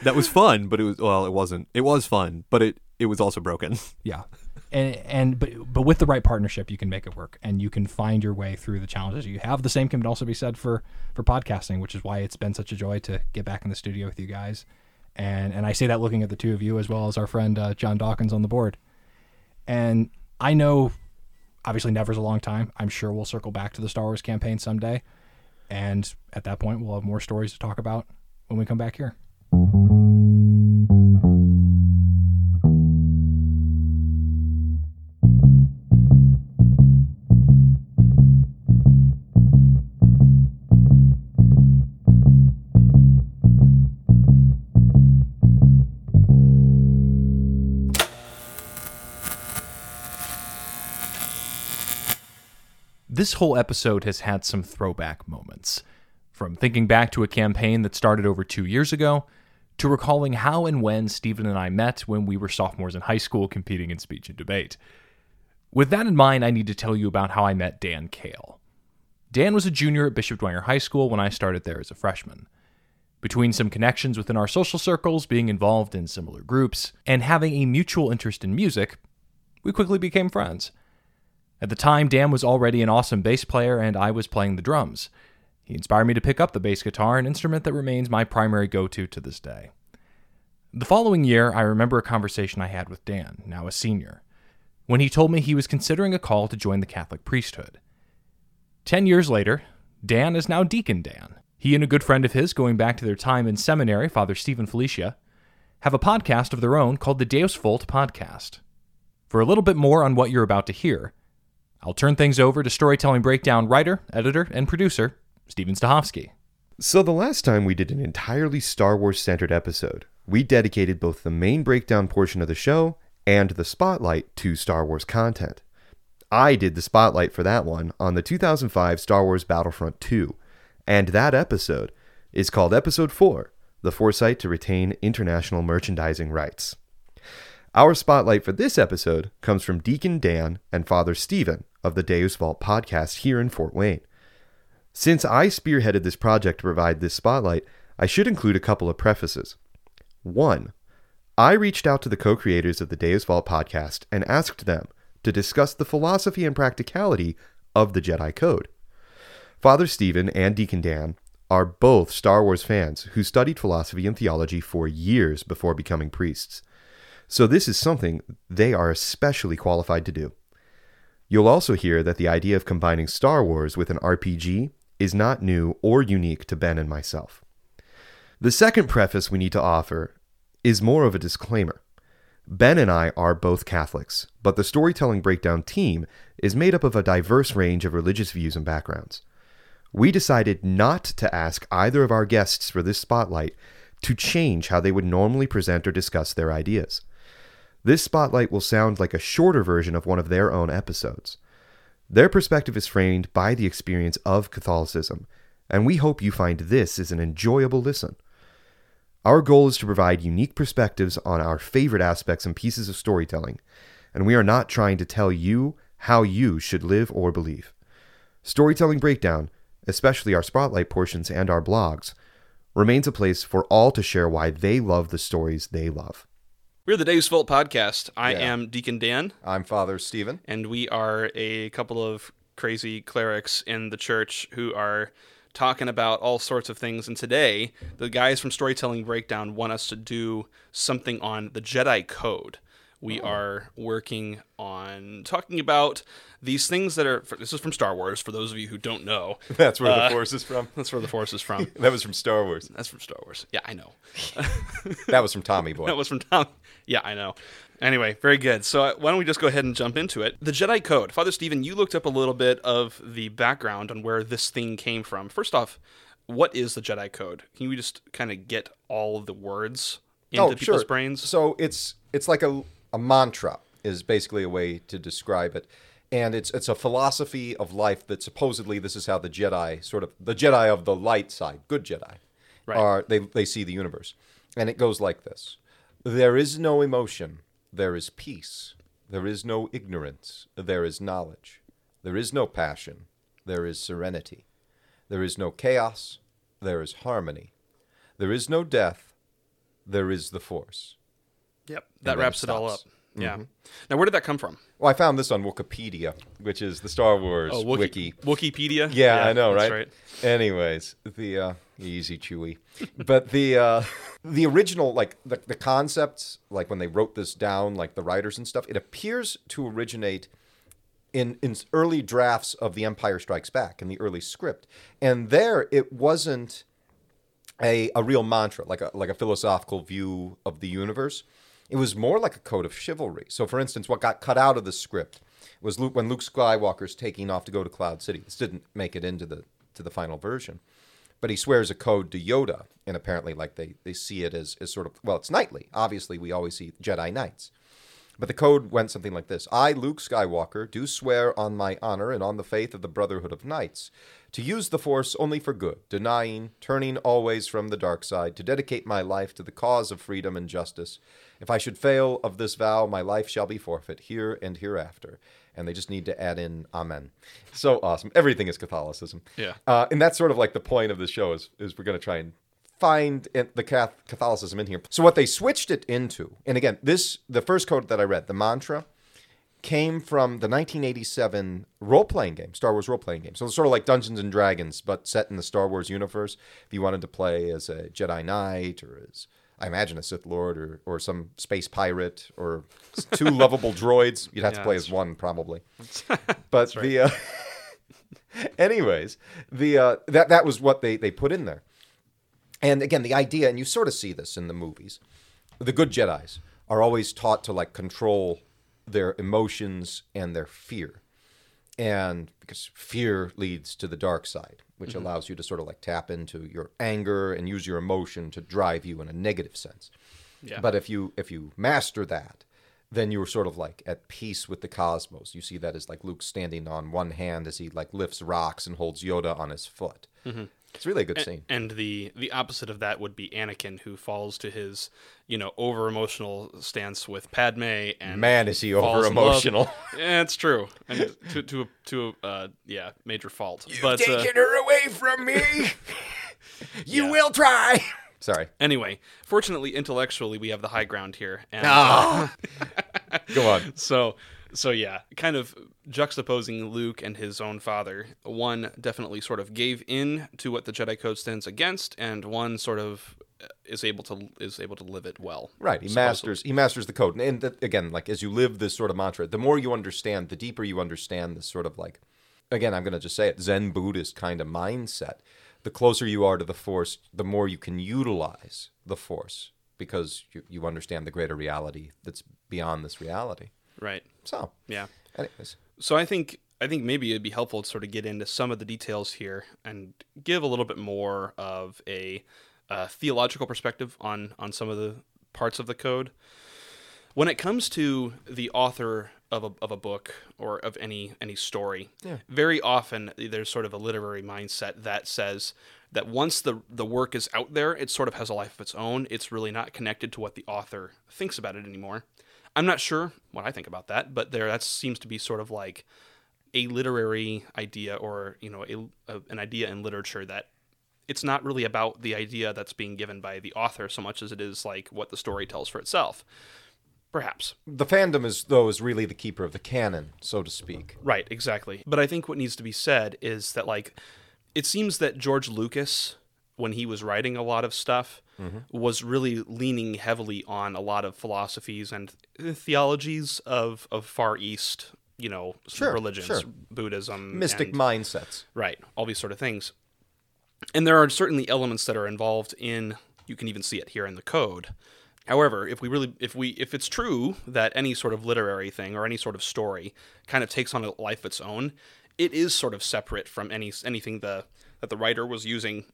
Speaker 3: that was fun, but it was well, it wasn't. It was fun, but it it was also broken.
Speaker 1: Yeah, and and but but with the right partnership, you can make it work, and you can find your way through the challenges you have. The same can also be said for for podcasting, which is why it's been such a joy to get back in the studio with you guys, and and I say that looking at the two of you as well as our friend uh, John Dawkins on the board, and I know, obviously, never's a long time. I'm sure we'll circle back to the Star Wars campaign someday, and at that point, we'll have more stories to talk about when we come back here.
Speaker 4: This whole episode has had some throwback moments. From thinking back to a campaign that started over two years ago, to recalling how and when Stephen and I met when we were sophomores in high school competing in speech and debate. With that in mind, I need to tell you about how I met Dan Kale. Dan was a junior at Bishop Dwenger High School when I started there as a freshman. Between some connections within our social circles, being involved in similar groups, and having a mutual interest in music, we quickly became friends. At the time, Dan was already an awesome bass player, and I was playing the drums. He inspired me to pick up the bass guitar, an instrument that remains my primary go to to this day. The following year, I remember a conversation I had with Dan, now a senior, when he told me he was considering a call to join the Catholic priesthood. Ten years later, Dan is now Deacon Dan. He and a good friend of his, going back to their time in seminary, Father Stephen Felicia, have a podcast of their own called the Deus Vult Podcast. For a little bit more on what you're about to hear, I'll turn things over to Storytelling Breakdown writer, editor, and producer, Stephen Stahovsky.
Speaker 3: So, the last time we did an entirely Star Wars centered episode, we dedicated both the main breakdown portion of the show and the spotlight to Star Wars content. I did the spotlight for that one on the 2005 Star Wars Battlefront 2, and that episode is called Episode 4 The Foresight to Retain International Merchandising Rights. Our spotlight for this episode comes from Deacon Dan and Father Stephen of the Deus Vult podcast here in Fort Wayne. Since I spearheaded this project to provide this spotlight, I should include a couple of prefaces. One, I reached out to the co creators of the Deus Vult podcast and asked them to discuss the philosophy and practicality of the Jedi Code. Father Stephen and Deacon Dan are both Star Wars fans who studied philosophy and theology for years before becoming priests. So, this is something they are especially qualified to do. You'll also hear that the idea of combining Star Wars with an RPG is not new or unique to Ben and myself. The second preface we need to offer is more of a disclaimer. Ben and I are both Catholics, but the Storytelling Breakdown team is made up of a diverse range of religious views and backgrounds. We decided not to ask either of our guests for this spotlight to change how they would normally present or discuss their ideas. This spotlight will sound like a shorter version of one of their own episodes. Their perspective is framed by the experience of Catholicism, and we hope you find this is an enjoyable listen. Our goal is to provide unique perspectives on our favorite aspects and pieces of storytelling, and we are not trying to tell you how you should live or believe. Storytelling Breakdown, especially our spotlight portions and our blogs, remains a place for all to share why they love the stories they love.
Speaker 5: We're the Deus Vult podcast. I
Speaker 6: Yeah.
Speaker 5: am Deacon Dan,
Speaker 6: I'm Father Stephen.
Speaker 5: and we are a couple of crazy clerics in the church who are talking about all sorts of things. And today, the guys from Storytelling Breakdown want us to do something on the Jedi Code. We are working on talking about these things that are. This is from Star Wars. For those of you who don't know,
Speaker 6: That's where
Speaker 5: Uh,
Speaker 6: the Force is from.
Speaker 5: that's where the Force is from.
Speaker 6: That was from Star Wars.
Speaker 5: That's from Star Wars. Yeah, I know.
Speaker 6: That was from Tommy Boy.
Speaker 5: That was from Tom. Yeah, I know. Anyway, very good. So uh, why don't we just go ahead and jump into it? The Jedi Code. Father Stephen, you looked up a little bit of the background on where this thing came from. First off, what is the Jedi Code? Can you just kind of get all of the words into people's brains?
Speaker 6: So it's it's like a a mantra is basically a way to describe it. And it's it's a philosophy of life that supposedly this is how the Jedi sort of the Jedi of the light side, good Jedi,
Speaker 5: Right.
Speaker 6: are they they see the universe. And it goes like this. There is no emotion, there is peace. There is no ignorance, there is knowledge. There is no passion, there is serenity. There is no chaos, there is harmony. There is no death, there is the force.
Speaker 5: Yep, that wraps it all up. Yeah.
Speaker 6: Mm-hmm.
Speaker 5: Now, where did that come from?
Speaker 6: Well, I found this on Wikipedia, which is the Star Wars
Speaker 5: Oh,
Speaker 6: wiki.
Speaker 5: Wikipedia.
Speaker 6: Yeah, I know,
Speaker 5: that's
Speaker 6: right? Anyways, the uh, easy chewy, but the uh, the original like the, the concepts like when they wrote this down, like the writers and stuff, it appears to originate in in early drafts of The Empire Strikes Back in the early script, and there it wasn't a a real mantra like a like a philosophical view of the universe. It was more like a code of chivalry. So, for instance, what got cut out of the script was Luke, when Luke Skywalker's taking off to go to Cloud City. This didn't make it into the to the final version, but he swears a code to Yoda, and apparently, like they they see it as as sort of well, it's knightly. Obviously, we always see Jedi knights, But the code went something like this I, Luke Skywalker, do swear on my honor and on the faith of the Brotherhood of Knights to use the Force only for good, denying, turning always from the dark side, to dedicate my life to the cause of freedom and justice. If I should fail of this vow, my life shall be forfeit here and hereafter. And they just need to add in Amen. So awesome. Everything is Catholicism.
Speaker 5: Yeah.
Speaker 6: Uh, and that's sort of like the point of the show is, is we're going to try and find the Catholicism in here. So what they switched it into, and again, this the first code that I read, the mantra, came from the 1987 role playing game, Star Wars role playing game. So it's sort of like Dungeons and Dragons, but set in the Star Wars universe. If you wanted to play as a Jedi Knight or as I imagine a Sith Lord or, or some space pirate or two lovable droids, you'd have to play as one probably. But the uh, anyways, the uh, that that was what they they put in there. And again, the idea, and you sort of see this in the movies, the good Jedi's are always taught to like control their emotions and their fear. And because fear leads to the dark side, which mm-hmm. allows you to sort of like tap into your anger and use your emotion to drive you in a negative sense.
Speaker 5: Yeah.
Speaker 6: But if you if you master that, then you're sort of like at peace with the cosmos. You see that as like Luke standing on one hand as he like lifts rocks and holds Yoda on his foot. Mm-hmm. It's really a good scene.
Speaker 5: And the the opposite of that would be Anakin, who falls to his, you know, over emotional stance with Padme, and
Speaker 6: Man, is he over emotional.
Speaker 5: Yeah, it's true, and to to a, to a, uh, yeah, major fault. but uh,
Speaker 6: her away from me. you
Speaker 5: Yeah.
Speaker 6: will try. Sorry.
Speaker 5: anyway, fortunately, intellectually, we have the high ground here, and
Speaker 6: Ah. Go on.
Speaker 5: so so yeah kind of juxtaposing luke and his own father one definitely sort of gave in to what the jedi code stands against and one sort of uh, is able to is able to live it well
Speaker 6: Right. He
Speaker 5: supposedly.
Speaker 6: masters he masters the code. And that, again, like as you live this sort of mantra, the more you understand, the deeper you understand this sort of like again, I'm going to just say it, Zen Buddhist kind of mindset. The closer you are to the force, the more you can utilize the force because you, you understand the greater reality that's beyond this reality.
Speaker 5: Right.
Speaker 6: So,
Speaker 5: yeah.
Speaker 6: anyways,
Speaker 5: so i think i think maybe it'd be helpful to sort of get into some of the details here and give a little bit more of a uh, theological perspective on on some of the parts of the code. When it comes to the author of a, of a book or of any any story yeah. very often there's sort of a literary mindset that says that once the the work is out there it sort of has a life of its own. It's really not connected to what the author thinks about it anymore i'm not sure what i think about that but there that seems to be sort of like a literary idea or you know a, a, an idea in literature that it's not really about the idea that's being given by the author so much as it is like what the story tells for itself perhaps
Speaker 6: the fandom is though is really the keeper of the canon, so to speak.
Speaker 5: Right, exactly. But I think what needs to be said is that like it seems that George Lucas when he was writing a lot of stuff Mm-hmm. was really leaning heavily on a lot of philosophies and theologies of of far east, you know,
Speaker 6: Sure,
Speaker 5: religions,
Speaker 6: sure.
Speaker 5: Buddhism,
Speaker 6: Mystic
Speaker 5: and-
Speaker 6: mindsets.
Speaker 5: Right, all these sort of things. And there are certainly elements that are involved in you can even see it here in the code. However, if we really if we if it's true that any sort of literary thing or any sort of story kind of takes on a life of its own, it is sort of separate from any anything the that the writer was using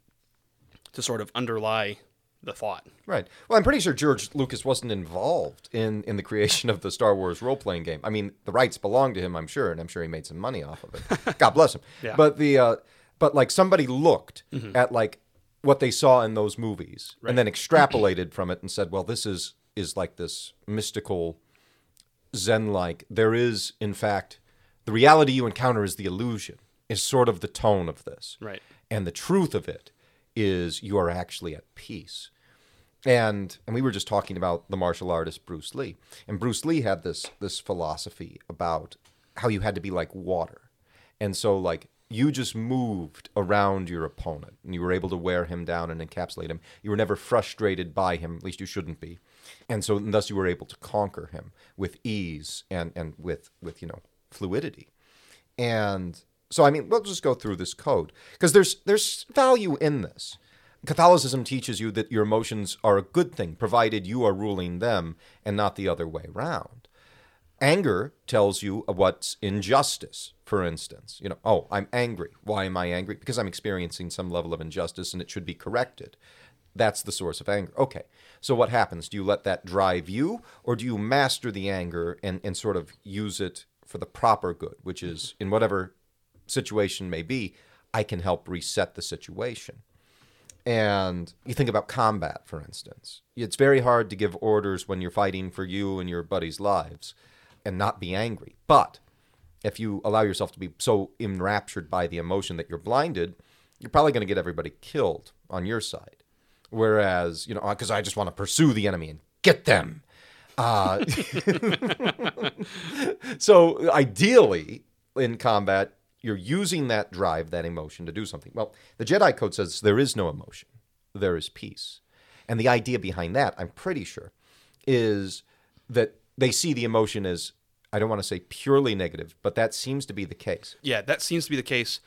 Speaker 5: to sort of underlie the thought.
Speaker 6: Right. Well, I'm pretty sure George Lucas wasn't involved in, in the creation of the Star Wars role playing game. I mean, the rights belong to him, I'm sure, and I'm sure he made some money off of it. God bless him.
Speaker 5: Yeah.
Speaker 6: But the uh, but like somebody looked at like what they saw in those movies and then extrapolated from it and said, well, this is is like this mystical Zen like. There is, in fact, the reality you encounter is the illusion. Is sort of the tone of this.
Speaker 5: Right.
Speaker 6: And the truth of it is you are actually at peace. And and we were just talking about the martial artist Bruce Lee. And Bruce Lee had this this philosophy about how you had to be like water. And so like you just moved around your opponent and you were able to wear him down and encapsulate him. You were never frustrated by him, at least you shouldn't be. And so and thus you were able to conquer him with ease and, and with with, you know, fluidity. And so I mean, let's just go through this code because there's there's value in this. Catholicism teaches you that your emotions are a good thing provided you are ruling them and not the other way around. Anger tells you what's injustice, for instance. You know, oh, I'm angry. Why am I angry? Because I'm experiencing some level of injustice and it should be corrected. That's the source of anger. Okay. So what happens? Do you let that drive you, or do you master the anger and, and sort of use it for the proper good, which is in whatever situation may be, I can help reset the situation. And you think about combat, for instance. It's very hard to give orders when you're fighting for you and your buddies' lives and not be angry. But if you allow yourself to be so enraptured by the emotion that you're blinded, you're probably going to get everybody killed on your side. Whereas, you know, because I just want to pursue the enemy and get them. Uh, so ideally, in combat, you're using that drive, that emotion to do something. Well, the Jedi Code says there is no emotion, there is peace. And the idea behind that, I'm pretty sure, is that they see the emotion as, I don't want to say purely negative, but that seems to be the case.
Speaker 5: Yeah, that seems to be the case.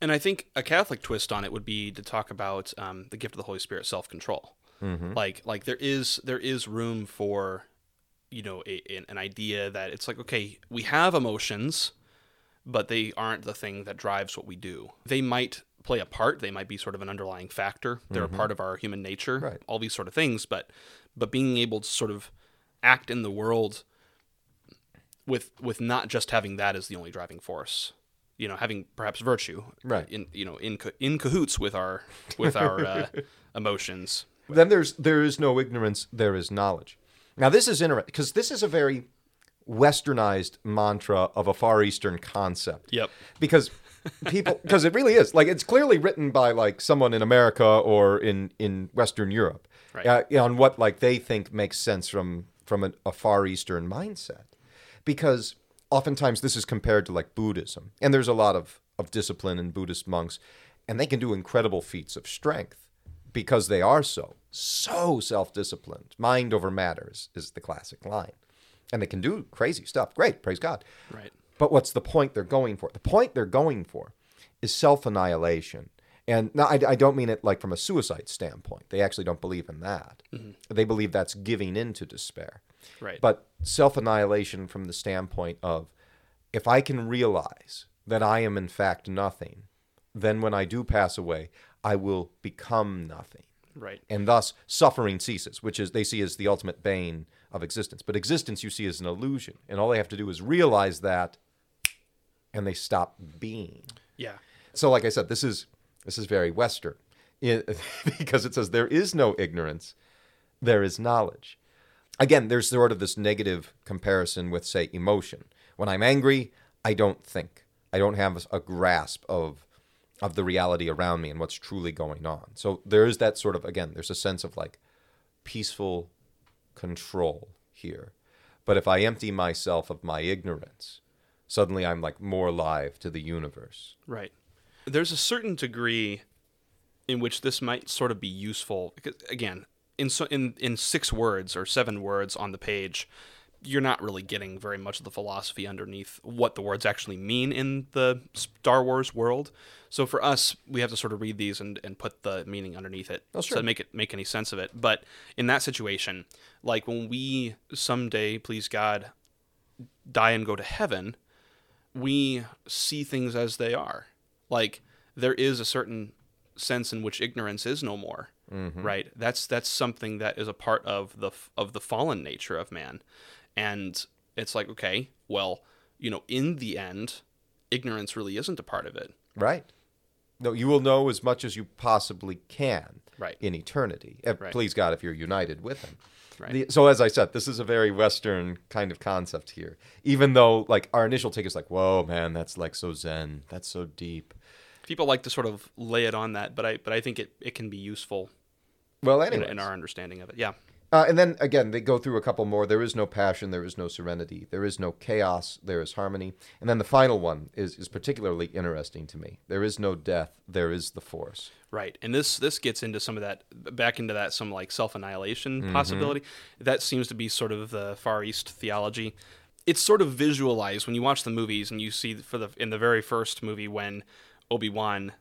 Speaker 5: And I think a Catholic twist on it would be to talk about um, the gift of the Holy Spirit, self control. Like, like there is there is room for, you know, a, an idea that it's like okay, we have emotions, but they aren't the thing that drives what we do. They might play a part. They might be sort of an underlying factor. They're a part of our human nature.
Speaker 6: Right.
Speaker 5: All these sort of things, but but being able to sort of act in the world with with not just having that as the only driving force you know having perhaps virtue
Speaker 6: Right.
Speaker 5: in you know in in cahoots with our with our uh, emotions
Speaker 6: Then there's there is no ignorance, there is knowledge. Now this is interesting because this is a very westernized mantra of a far eastern concept.
Speaker 5: Yep.
Speaker 6: Because people because it really is like it's clearly written by like someone in America or in in Western Europe
Speaker 5: Right.
Speaker 6: uh, on what like they think makes sense from from a, a far eastern mindset. Because oftentimes this is compared to like Buddhism, and there's a lot of of discipline in Buddhist monks, and they can do incredible feats of strength because they are so so self-disciplined. Mind over matters is the classic line, and they can do crazy stuff. Great, praise God.
Speaker 5: right
Speaker 6: But what's the point they're going for? The point they're going for is self annihilation. And now I, I don't mean it like from a suicide standpoint. They actually don't believe in that. Mm-hmm. They believe that's giving in to despair.
Speaker 5: right
Speaker 6: But self annihilation from the standpoint of if I can realize that I am in fact nothing, then when I do pass away, I will become nothing
Speaker 5: right
Speaker 6: and thus suffering ceases, which is they see as the ultimate bane of existence. But existence you see is an illusion, and all they have to do is realize that, and they stop being.
Speaker 5: yeah
Speaker 6: So, like I said, this is this is very Western, It- because it says there is no ignorance, there is knowledge. Again, there's sort of this negative comparison with, say, emotion. When I'm angry, I don't think. I don't have a grasp of of the reality around me and what's truly going on. So there is that sort of again, there's a sense of like peaceful control here. But if I empty myself of my ignorance, suddenly I'm like more alive to the universe.
Speaker 5: right there's a certain degree in which this might sort of be useful because again in so in in six words or seven words on the page you're not really getting very much of the philosophy underneath what the words actually mean in the Star Wars world. So for us, we have to sort of read these and, and put the meaning underneath it
Speaker 6: sure.
Speaker 5: to make it make any sense of it. But in that situation, like when we someday, please God, die and go to heaven, we see things as they are. Like there is a certain sense in which ignorance is no more. Mm-hmm. Right? That's that's something that is a part of the of the fallen nature of man. And it's like, okay, well, you know, in the end, ignorance really isn't a part of it.
Speaker 6: Right. No, you will know as much as you possibly can
Speaker 5: Right.
Speaker 6: in eternity. Eh,
Speaker 5: Right.
Speaker 6: Please God, if you're united with Him.
Speaker 5: Right.
Speaker 6: The- so as I said, this is a very Western kind of concept here. Even though, like, our initial take is like, "Whoa, man, that's like so Zen. That's so deep."
Speaker 5: People like to sort of lay it on that, but I but I think it, it can be useful
Speaker 6: Well,
Speaker 5: in,
Speaker 6: anyway,
Speaker 5: in our understanding of it. Yeah.
Speaker 6: Uh, and then again, they go through a couple more. There is no passion, there is no serenity, there is no chaos, there is harmony. And then the final one is, is particularly interesting to me. There is no death, there is the force.
Speaker 5: Right, and this this gets into some of that back into that some like self annihilation possibility. That seems to be sort of the Far East theology. It's sort of visualized when you watch the movies and you see for the in the very first movie when Obi Wan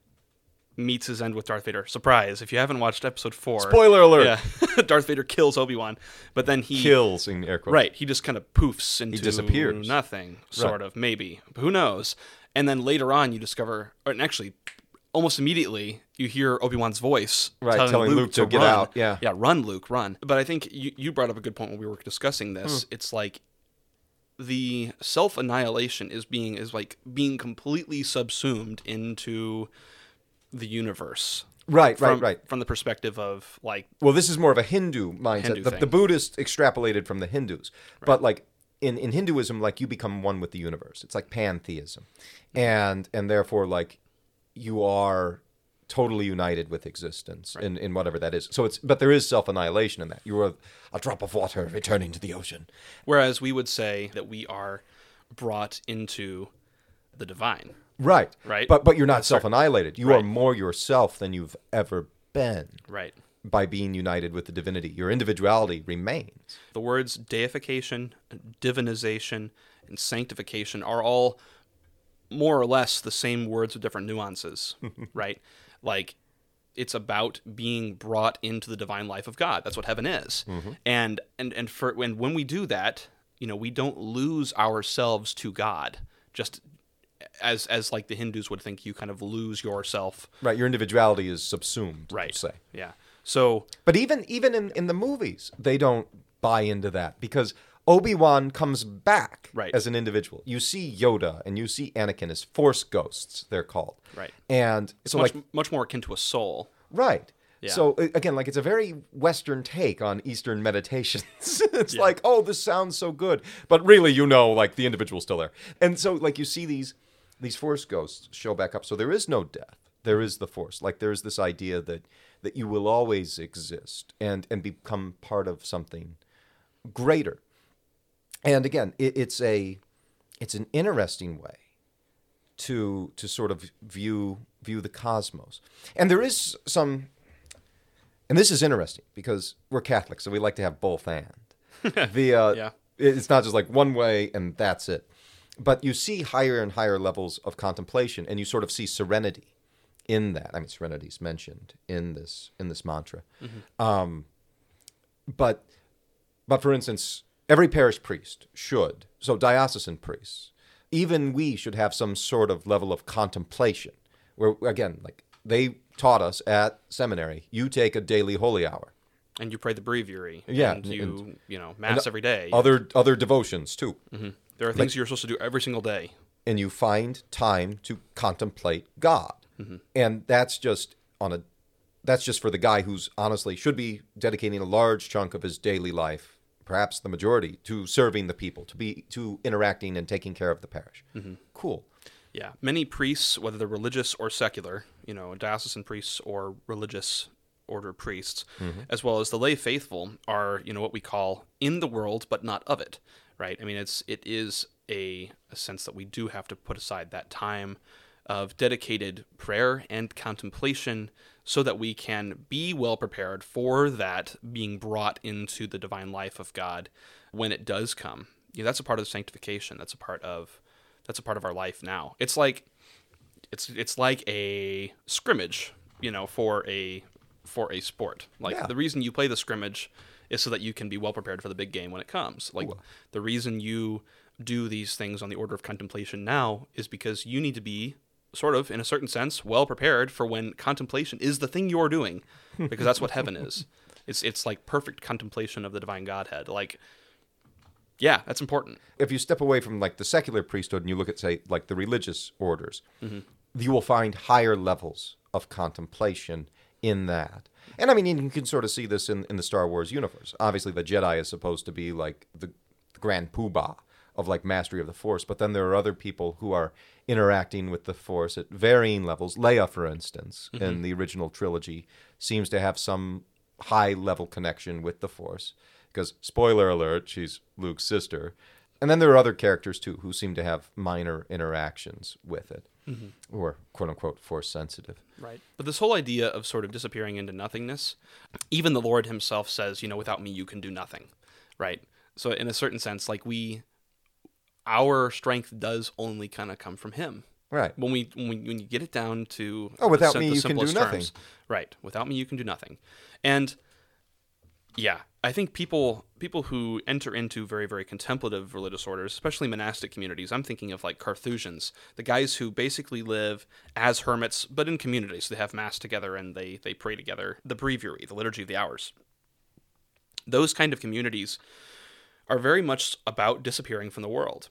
Speaker 5: meets his end with Darth Vader. Surprise! If you haven't watched Episode Four,
Speaker 6: Spoiler alert.
Speaker 5: Yeah, Darth Vader kills Obi Wan, but then he
Speaker 6: Kills in air quotes.
Speaker 5: Right, he just kind of poofs into
Speaker 6: disappears.
Speaker 5: nothing, sort of, maybe. Who knows? And then later on, you discover, or and actually, almost immediately you hear Obi-Wan's voice
Speaker 6: Right, telling Luke to get
Speaker 5: run.
Speaker 6: out, yeah.
Speaker 5: Yeah, run Luke, run. But I think you, you brought up a good point when we were discussing this.
Speaker 6: Hmm.
Speaker 5: It's like the self-annihilation is being is like being completely subsumed into the universe.
Speaker 6: Right,
Speaker 5: From,
Speaker 6: right, right.
Speaker 5: From the perspective of like
Speaker 6: Well, this is more of a Hindu mindset.
Speaker 5: Hindu
Speaker 6: the, the Buddhists extrapolated from the Hindus, but like in, in Hinduism, like you become one with the universe. It's like pantheism, mm-hmm. and and therefore like you are totally united with existence in, in whatever that is. So it's but there is self annihilation in that. You are a drop of water returning to the ocean.
Speaker 5: Whereas we would say that we are brought into the divine.
Speaker 6: Right.
Speaker 5: Right.
Speaker 6: But but you're not self annihilated. You are more yourself than you've ever been
Speaker 5: Right.
Speaker 6: by being united with the divinity. Your individuality remains.
Speaker 5: The words deification, divinization, and sanctification are all more or less the same words with different nuances, right? Like it's about being brought into the divine life of God. That's what heaven is. Mm-hmm. And and and for when when we do that, you know, we don't lose ourselves to God. Just as as like the Hindus would think you kind of lose yourself.
Speaker 6: Right. Your individuality is subsumed.
Speaker 5: Right.
Speaker 6: Say.
Speaker 5: Yeah. So
Speaker 6: But even even in, in the movies, they don't buy into that because Obi Wan comes back
Speaker 5: Right.
Speaker 6: as an individual. You see Yoda and you see Anakin as Force ghosts. They're called.
Speaker 5: Right.
Speaker 6: And
Speaker 5: it's
Speaker 6: so
Speaker 5: much
Speaker 6: like
Speaker 5: much more akin to a soul.
Speaker 6: right.
Speaker 5: Yeah.
Speaker 6: So again, like it's a very Western take on Eastern meditations. it's like, oh, this sounds so good, but really, you know, like the individual's still there. And so, like you see these these Force ghosts show back up. So there is no death. There is the Force. Like there is this idea that that you will always exist and and become part of something greater. And again, it, it's a it's an interesting way to to sort of view view the cosmos. And there is some and this is interesting because we're Catholics, so we like to have both and. the uh,
Speaker 5: Yeah.
Speaker 6: it's not just like one way and that's it. But you see higher and higher levels of contemplation, and you sort of see serenity in that. I mean, serenity is mentioned in this in this mantra. Um, but but for instance, every parish priest should so diocesan priests, even we should have some sort of level of contemplation. Where again, like they taught us at seminary, you take a daily holy hour.
Speaker 5: and you pray the breviary.
Speaker 6: Yeah,
Speaker 5: and you
Speaker 6: and-
Speaker 5: you know mass every day.
Speaker 6: Other other devotions too.
Speaker 5: There are things you're supposed to do every single day.
Speaker 6: and you find time to contemplate God. Mm-hmm. And that's just on a that's just for the guy who's honestly should be dedicating a large chunk of his daily life, perhaps the majority, to serving the people, to be to interacting and taking care of the parish. Mm-hmm. Cool.
Speaker 5: Yeah, many priests, whether they're religious or secular, you know, diocesan priests or religious order priests, mm-hmm. as well as the lay faithful, are you know what we call in the world but not of it, right? I mean, it's it is a, a sense that we do have to put aside that time of dedicated prayer and contemplation so that we can be well prepared for that being brought into the divine life of God when it does come. You know, that's a part of sanctification. That's a part of that's a part of our life now. It's like it's it's like a scrimmage, you know, for a for a sport. Like
Speaker 6: Yeah.
Speaker 5: the reason you play the scrimmage is so that you can be well prepared for the big game when it comes. Like the reason you do these things on the order of contemplation now is because you need to be sort of in a certain sense well prepared for when contemplation is the thing you're doing because that's what heaven is. It's it's like perfect contemplation of the divine godhead. Like yeah, that's important.
Speaker 6: If you step away from like the secular priesthood and you look at say like the religious orders, mm-hmm. you will find higher levels of contemplation in that. And I mean, you can sort of see this in, in the Star Wars universe. Obviously, the Jedi is supposed to be like the, the grand poobah of like mastery of the Force, but then there are other people who are interacting with the Force at varying levels. Leia, for instance, in mm-hmm. the original trilogy, seems to have some high level connection with the Force. Because, spoiler alert, she's Luke's sister. And then there are other characters too who seem to have minor interactions with it, Mm-hmm. or quote unquote Force sensitive.
Speaker 5: Right. But this whole idea of sort of disappearing into nothingness, even the Lord himself says, you know, without me you can do nothing. Right. So in a certain sense, like we our strength does only kind of come from him.
Speaker 6: Right.
Speaker 5: When we when, we, when you get it down to
Speaker 6: Oh, without
Speaker 5: the,
Speaker 6: me
Speaker 5: the
Speaker 6: you can do nothing.
Speaker 5: terms. Right. Without me you can do nothing. And Yeah, I think people people who enter into very very contemplative religious orders, especially monastic communities. I'm thinking of like Carthusians, the guys who basically live as hermits but in communities. They have mass together and they they pray together. The breviary, the liturgy of the hours. Those kind of communities are very much about disappearing from the world.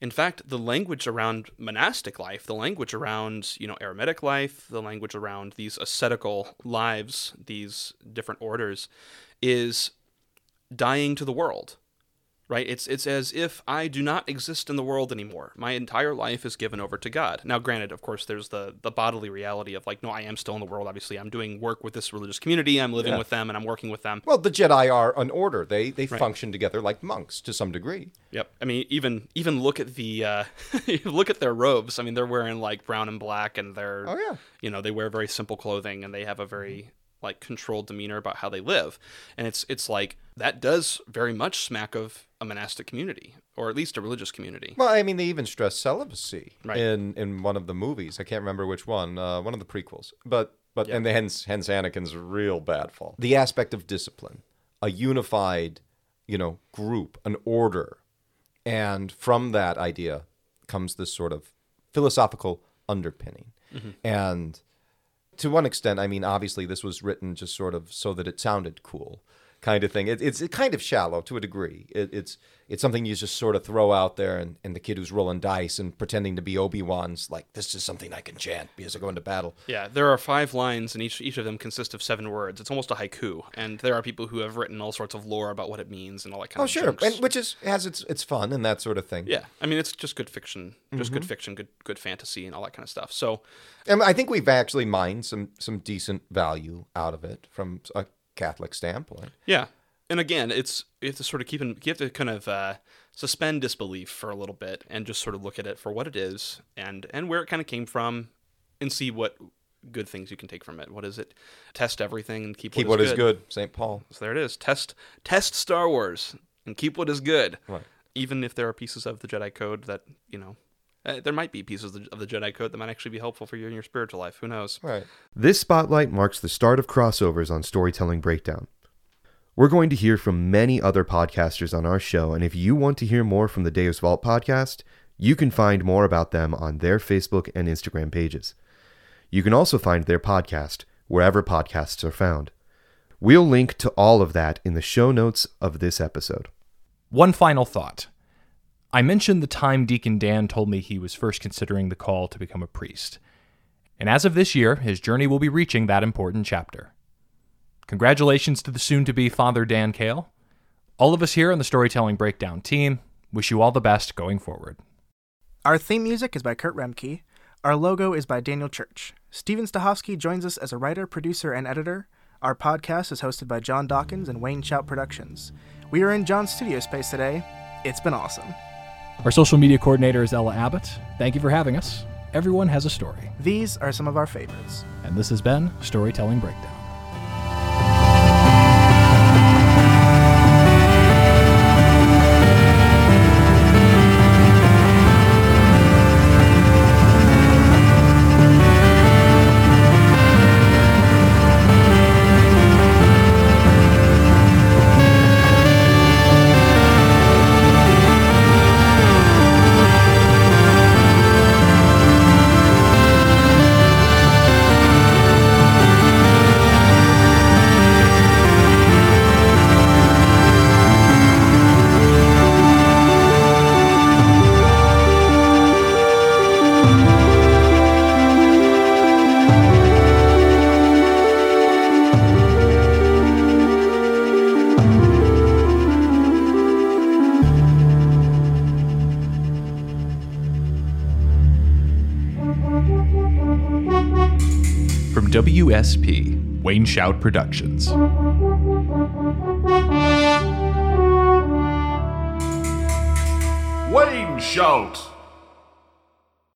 Speaker 5: In fact, the language around monastic life, the language around, you know, eremitic life, the language around these ascetical lives, these different orders, is dying to the world right it's it's as if i do not exist in the world anymore my entire life is given over to god now granted of course there's the the bodily reality of like no i am still in the world obviously i'm doing work with this religious community i'm living
Speaker 6: Yeah.
Speaker 5: with them and i'm working with them
Speaker 6: Well, the Jedi are an order. They they function together like monks to some degree.
Speaker 5: Yep. I mean, even even look at the uh, look at their robes. I mean, they're wearing like brown and black, and they're
Speaker 6: Oh, yeah.
Speaker 5: you know they wear very simple clothing, and they have a very like controlled demeanor about how they live, and it's it's like that does very much smack of a monastic community, or at least a religious community.
Speaker 6: Well, I mean, they even stress celibacy
Speaker 5: Right.
Speaker 6: in in one of the movies. I can't remember which one. Uh, one of the prequels. But but and the hence hence Anakin's real bad fall. The aspect of discipline, a unified, you know, group, an order, and from that idea comes this sort of philosophical underpinning, and to one extent, I mean, obviously, this was written just sort of so that it sounded cool, kind of thing. It, it's kind of shallow to a degree. It, it's it's something you just sort of throw out there, and, and the kid who's rolling dice and pretending to be Obi Wan's like, this is something I can chant because I go into battle.
Speaker 5: Yeah, there are five lines, and each each of them consists of seven words. It's almost a haiku, and there are people who have written all sorts of lore about what it means and all that kind
Speaker 6: Oh,
Speaker 5: of.
Speaker 6: Oh, sure,
Speaker 5: jokes.
Speaker 6: and which is has its its fun and that sort of thing.
Speaker 5: yeah, I mean, it's just good fiction, just
Speaker 6: Mm-hmm.
Speaker 5: good fiction, good good fantasy, and all that kind of stuff. So,
Speaker 6: and I think we've actually mined some some decent value out of it from a Catholic standpoint.
Speaker 5: Yeah, and again, it's you have to sort of keep in, you have to kind of uh, suspend disbelief for a little bit and just sort of look at it for what it is and and where it kind of came from, and see what good things you can take from it. What is it? Test everything and keep,
Speaker 6: Keep
Speaker 5: what
Speaker 6: what is good, St. Paul.
Speaker 5: So there it is. Test test Star Wars and keep what is good.
Speaker 6: Right.
Speaker 5: Even if there are pieces of the Jedi Code that you know. Uh, there might be pieces of the, of the Jedi Code that might actually be helpful for you in your spiritual life. Who knows?
Speaker 6: Right.
Speaker 7: This spotlight marks the start of crossovers on Storytelling Breakdown. We're going to hear from many other podcasters on our show, and if you want to hear more from the Deus Vult podcast, you can find more about them on their Facebook and Instagram pages. You can also find their podcast wherever podcasts are found. We'll link to all of that in the show notes of this episode.
Speaker 4: One final thought. I mentioned the time Deacon Dan told me he was first considering the call to become a priest. And as of this year, his journey will be reaching that important chapter. Congratulations to the soon to be Father Dan Kale. All of us here on the Storytelling Breakdown team wish you all the best going forward.
Speaker 2: Our theme music is by Kurt Remke. Our logo is by Daniel Church. Steven Stahovsky joins us as a writer, producer, and editor. Our podcast is hosted by John Dawkins and Wayne Shout Productions. We are in John's studio space today. It's been awesome.
Speaker 1: Our social media coordinator is Ella Abbott. Thank you for having us. Everyone has a story,
Speaker 2: These are some of our favorites.
Speaker 1: and this has been Storytelling Breakdown.
Speaker 4: WSP, Wayne Shout Productions.
Speaker 8: Wayne Shout.